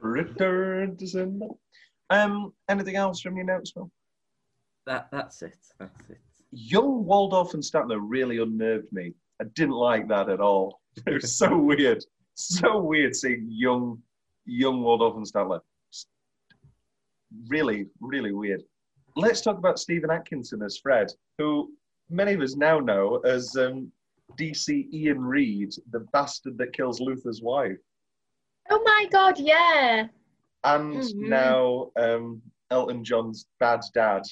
Return to. Um, anything else from your notes, Phil?
That that's it. That's it.
Young Waldorf and Statler really unnerved me. I didn't like that at all. [LAUGHS] It was so weird. So weird seeing young, young Waldorf and Statler. Really, really weird. Let's talk about Stephen Atkinson as Fred, who many of us now know as um, DC Ian Reed, the bastard that kills Luther's wife.
Oh my god, yeah.
and
Mhm.
now um, Elton John's bad dad.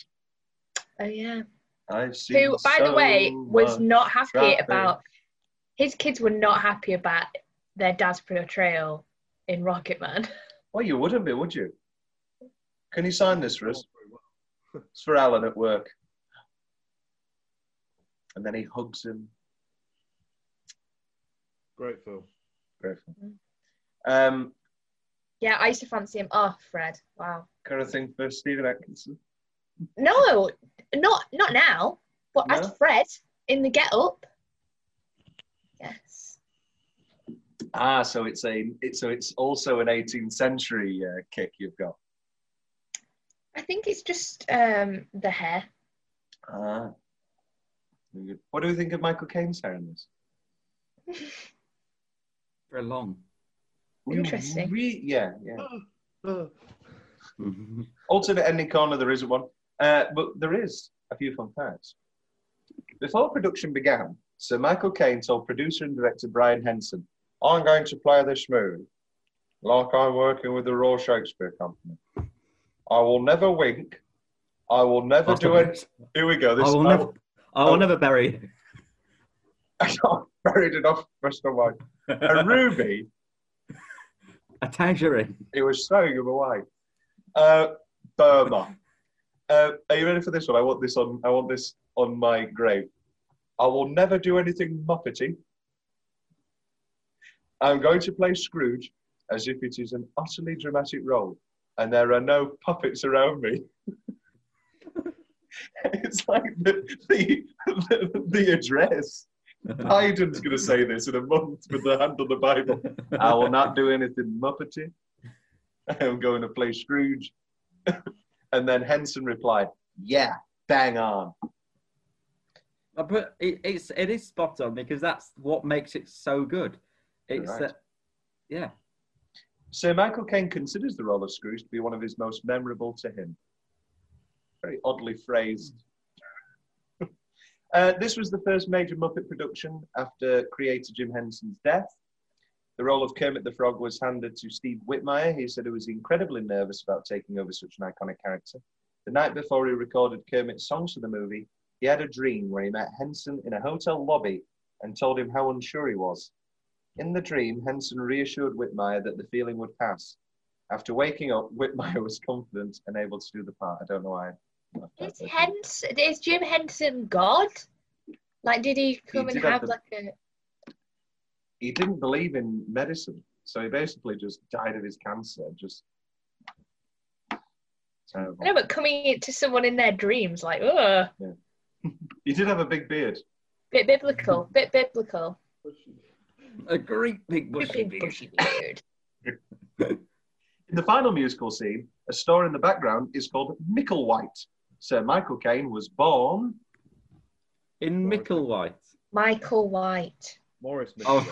Oh yeah.
I've seen
Who, by the way, was not happy
traffic.
about His kids were not happy about their dad's portrayal in Rocket Man. [LAUGHS]
Well, you wouldn't be, would you? Can you sign this for us? [LAUGHS] It's for Alan at work. And then he hugs him.
Great film.
Great. Um,
Yeah, I used to fancy him. Oh, Fred. Wow.
kind of thing for Stephen Atkinson.
No, not not now. But
No?
as Fred in the Get Up. Yes.
Ah, so it's a it, so it's also an 18th century uh, kick you've got.
I think it's just um the hair.
Ah. What do we think of Michael Caine's hair in this? [LAUGHS]
Very long.
Interesting.
Re- yeah, yeah. [LAUGHS] Alternate ending corner, there isn't one. Uh, but there is a few fun facts. Before production began, Sir Michael Caine told producer and director Brian Henson, I'm going to play this movie like I'm working with the Royal Shakespeare Company. I will never wink. I will never do it. Here we go. This
I will
I
never. [LAUGHS] I will
oh.
never bury.
I got buried enough of my A ruby, [LAUGHS]
A tangerine.
it was throwing him away. Uh, Burma. Uh, are you ready for this one? I want this on. I want this on my grave. I will never do anything muppety. I'm going to play Scrooge as if it is an utterly dramatic role, and there are no puppets around me. [LAUGHS] it's like the the, the, the address. Biden's going to say this in a month with the hand on the Bible. I will not do anything muppety. I'm going to play Scrooge. [LAUGHS] and then Henson replied, Yeah, bang on.
But it, it's it is spot on because that's what makes it so good. It's
Right.
uh, yeah.
Sir Michael Caine considers the role of Scrooge to be one of his most memorable to him. Very oddly phrased. [LAUGHS] uh, this was the first major Muppet production after creator Jim Henson's death. The role of Kermit the Frog was handed to Steve Whitmire. He said he was incredibly nervous about taking over such an iconic character. The night before he recorded Kermit's songs for the movie, he had a dream where he met Henson in a hotel lobby and told him how unsure he was. In the dream, Henson reassured Whitmire that the feeling would pass. After waking up, [LAUGHS] Whitmire was confident and able to do the part. I don't know why. I left that
Is. Henson is Jim Henson God? Like did he come and
did have
have
the-
like a
He didn't believe in medicine, so he basically just died of his cancer. Just terrible.
I know, but coming to someone in their dreams, like, oh, [LAUGHS]
He did have a big beard.
bit biblical, bit biblical.
A great big bushy
Big
beard.
bushy beard. [LAUGHS]
In the final musical scene, a store in the background is called Micklewhite. Sir Michael Caine was born.
In Micklewhite.
Michael White.
Morris
Oh.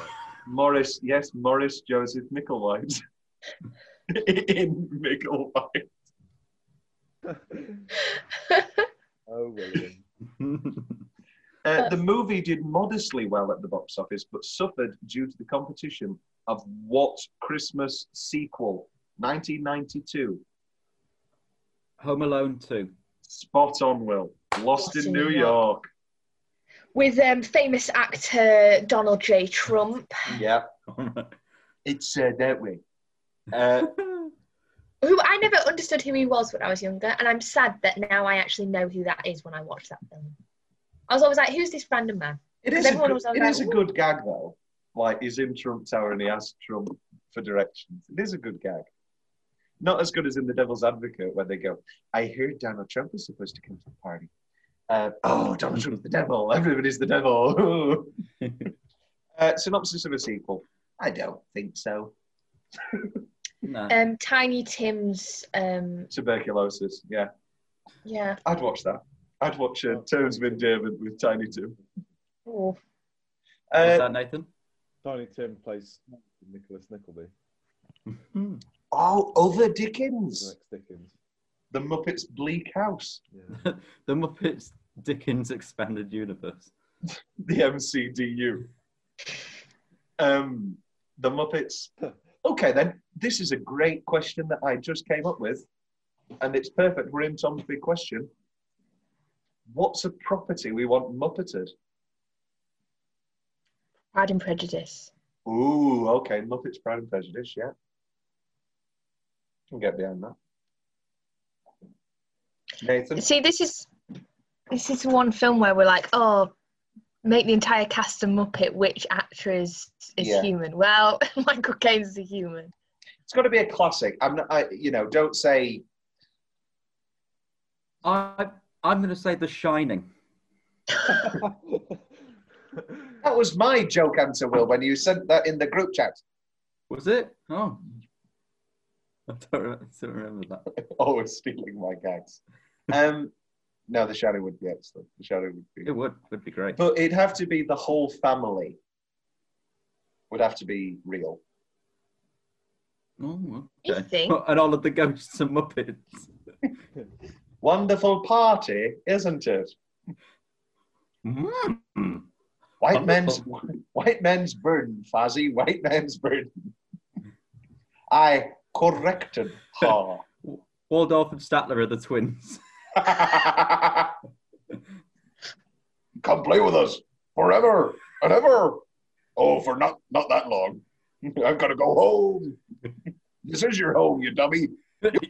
Micklewhite.
Morris, yes, Morris Joseph Micklewhite. [LAUGHS] in Micklewhite. [LAUGHS]
Oh, William. [LAUGHS]
Uh, the movie did modestly well at the box office, but suffered due to the competition of what Christmas sequel? 1992.
Home Alone 2.
Spot on, Will. Lost in New York.
With um, famous actor Donald J. Trump,
Yeah, it's uh, that way. Uh, [LAUGHS]
who I never understood who he was when I was younger, and I'm sad that now I actually know who that is when I watch that film. I was always like, who's this random man?
it is, a
everyone
good,
was
it
like,
is a good gag, though. Like, he's in Trump Tower and he asks Trump for directions. It is a good gag. Not as good as in The Devil's Advocate, where they go, I heard Donald Trump was supposed to come to the party. Uh, oh, Donald Trump's the devil. Everybody's the devil. [LAUGHS] uh, synopsis of a sequel. I don't think so.
no. [LAUGHS]
Um, Tiny Tim's, um,
Tuberculosis, yeah.
yeah.
I'd watch that. I'd watch uh, Terms of Endearment with Tiny Tim.
Oh,
What's
Uh,
that, Nathan?
Tiny Tim plays Nicholas Nickleby.
oh, Over
He's
Dickens.
next Dickens.
The Muppets Bleak House.
Yeah. [LAUGHS]
the Muppets Dickens Expanded Universe. [LAUGHS]
The MCDU. Um, the Muppets. Okay, then. This is a great question that I just came up with. And it's perfect. We're in Tom's big question. What's a property we want Muppeted?
Pride and Prejudice.
Ooh, okay. Muppets Pride and Prejudice, yeah. Can get behind that. Nathan?
See, this is this is one film where we're like, oh, make the entire cast a Muppet. Which actor is is
Yeah.
human? Well, [LAUGHS] Michael Caine's a human.
It's got to be a classic. I'm not, I, you know, don't say
I I'm going to say The Shining. [LAUGHS]
that was my joke answer, Will, when you sent that in the group chat.
Was it? Oh, [LAUGHS] I don't, I don't remember that.
Always stealing my gags. Um, no, The Shadow would be excellent. The Shadow would be.
It would would be great.
But it'd have to be the whole family. Would have to be real.
Oh,
You
okay. [LAUGHS] And all of the ghosts and Muppets. [LAUGHS]
Wonderful party, isn't it?
Mm.
White men's [LAUGHS] white men's burden, Fozzie. White men's burden. I corrected her.
Waldorf and Statler are the twins. [LAUGHS]
Come play with us forever and ever. Oh, for not not that long. [LAUGHS] I've got to go home. [LAUGHS] This is your home, you dummy.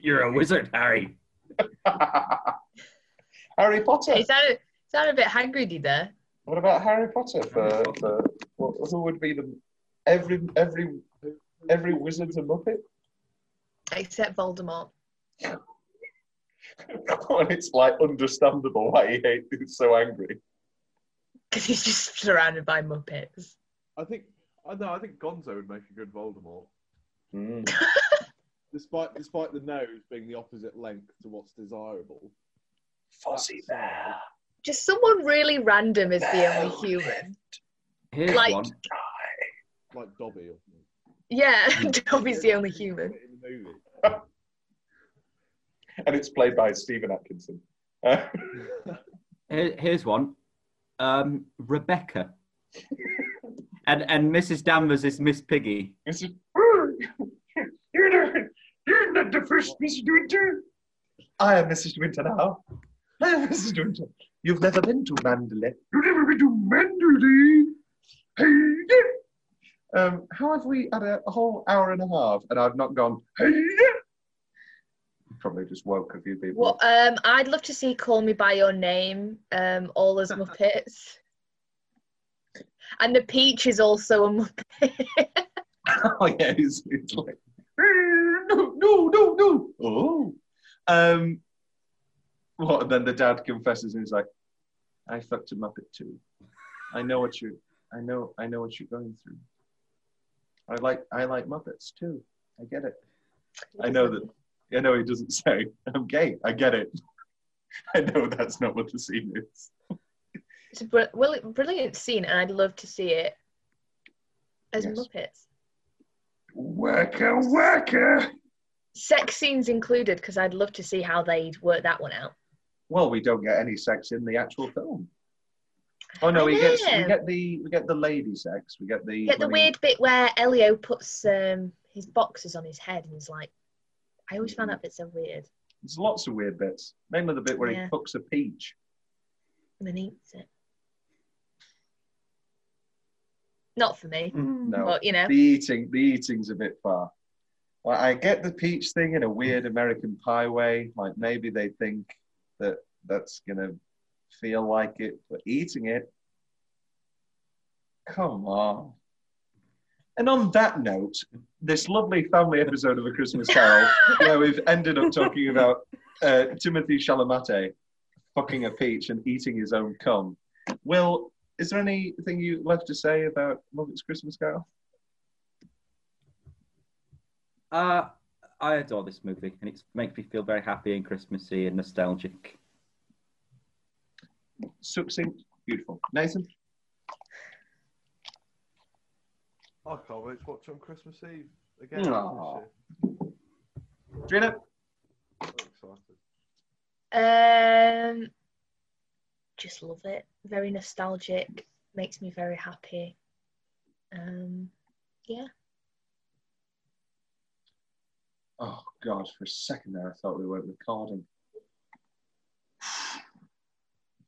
You're a wizard, Harry.
Harry Potter.
It sounded sounded a bit hagridy there.
What about Harry Potter? For, for what, who would be the every every every wizard's a muppet?
Except Voldemort. [LAUGHS]
and it's like understandable why he hates he's so angry.
Because he's just surrounded by Muppets.
I think I know. I think Gonzo would make a good Voldemort,
Mm. [LAUGHS]
despite despite the nose being the opposite length to what's desirable.
Fozzie bear.
Just someone really random is the only human.
Here's
Like-
one.
like Dobby or something.
Yeah, [LAUGHS] Dobby's the only human.
In the movie.
And it's played by Stephen Atkinson.
Here, here's one. Um, Rebecca. and and Mrs. Danvers is Miss Piggy.
Mrs. [LAUGHS] You're, the, you're not the first Mrs. Winter. I am Mrs. Winter now. I am Mrs. Winter. You've never been to Manderley. You've never been to Manderley. Hey, yeah. Um, how have we had a, a whole hour and a half and I've not gone, hey, yeah. Probably just woke a few people.
Well, um, I'd love to see Call Me by Your Name, um, all as Muppets. And the Peach is also a Muppet. [LAUGHS]
oh yeah, it's, it's like no, no, no, no. Oh, um, what? And then the dad confesses and he's like, "I fucked a muppet too. I know what you, I know, I know what you're going through. I like, I like muppets too. I get it. I know that. I know he doesn't say I'm gay. I get it. [LAUGHS] I know that's not what the scene is.
It's a br- well, brilliant scene, and I'd love to see it as
Yes.
Muppets.
Worker, waka.
Sex scenes included, because I'd love to see how they'd work that one out.
Well, we don't get any sex in the actual film. Oh no,
I
we get we get the we get the lady sex. We get the
get the
he-
weird bit where Elio puts um, his boxes on his head, and he's like, I always found that bit so weird.
There's lots of weird bits. Mainly the bit where
Yeah.
he cooks a peach.
And then eats it. Not for me, mm,
No,
but you know.
the eating the eating's a bit far. Well, I get the peach thing in a weird American Pie way. Like maybe they think that that's gonna feel like it, but eating it, come on. And on that note, this lovely family episode of A Christmas Carol, where we've ended up talking about uh, Timothée Chalamet fucking a peach and eating his own cum. Will, is there anything you left to say about Muppets Christmas Carol?
Uh, I adore this movie, and it makes me feel very happy and Christmassy and nostalgic.
Succinct, beautiful. Nathan?
I can't wait to watch on Christmas Eve again.
Aw.
this.
Drina?
I'm excited.
Um, just love it. Very nostalgic. Makes me very happy. Um, yeah.
Oh, God, for a second there, I thought we weren't recording.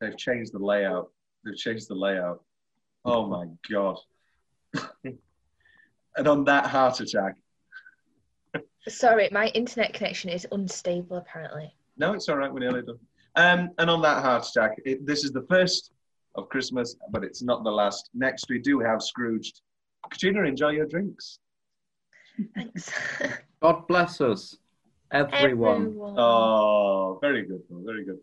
They've changed the layout. They've changed the layout. Oh, my God. [LAUGHS] and on that heart attack.
Sorry, my internet connection is unstable apparently.
No, it's all right. We're nearly done. Um, and on that heart attack, it, this is the first of Christmas, but it's not the last. Next, we do have Scrooged. Katrina, enjoy your drinks.
Thanks. [LAUGHS]
God bless us, everyone.
Everyone.
Oh, very good. Very good.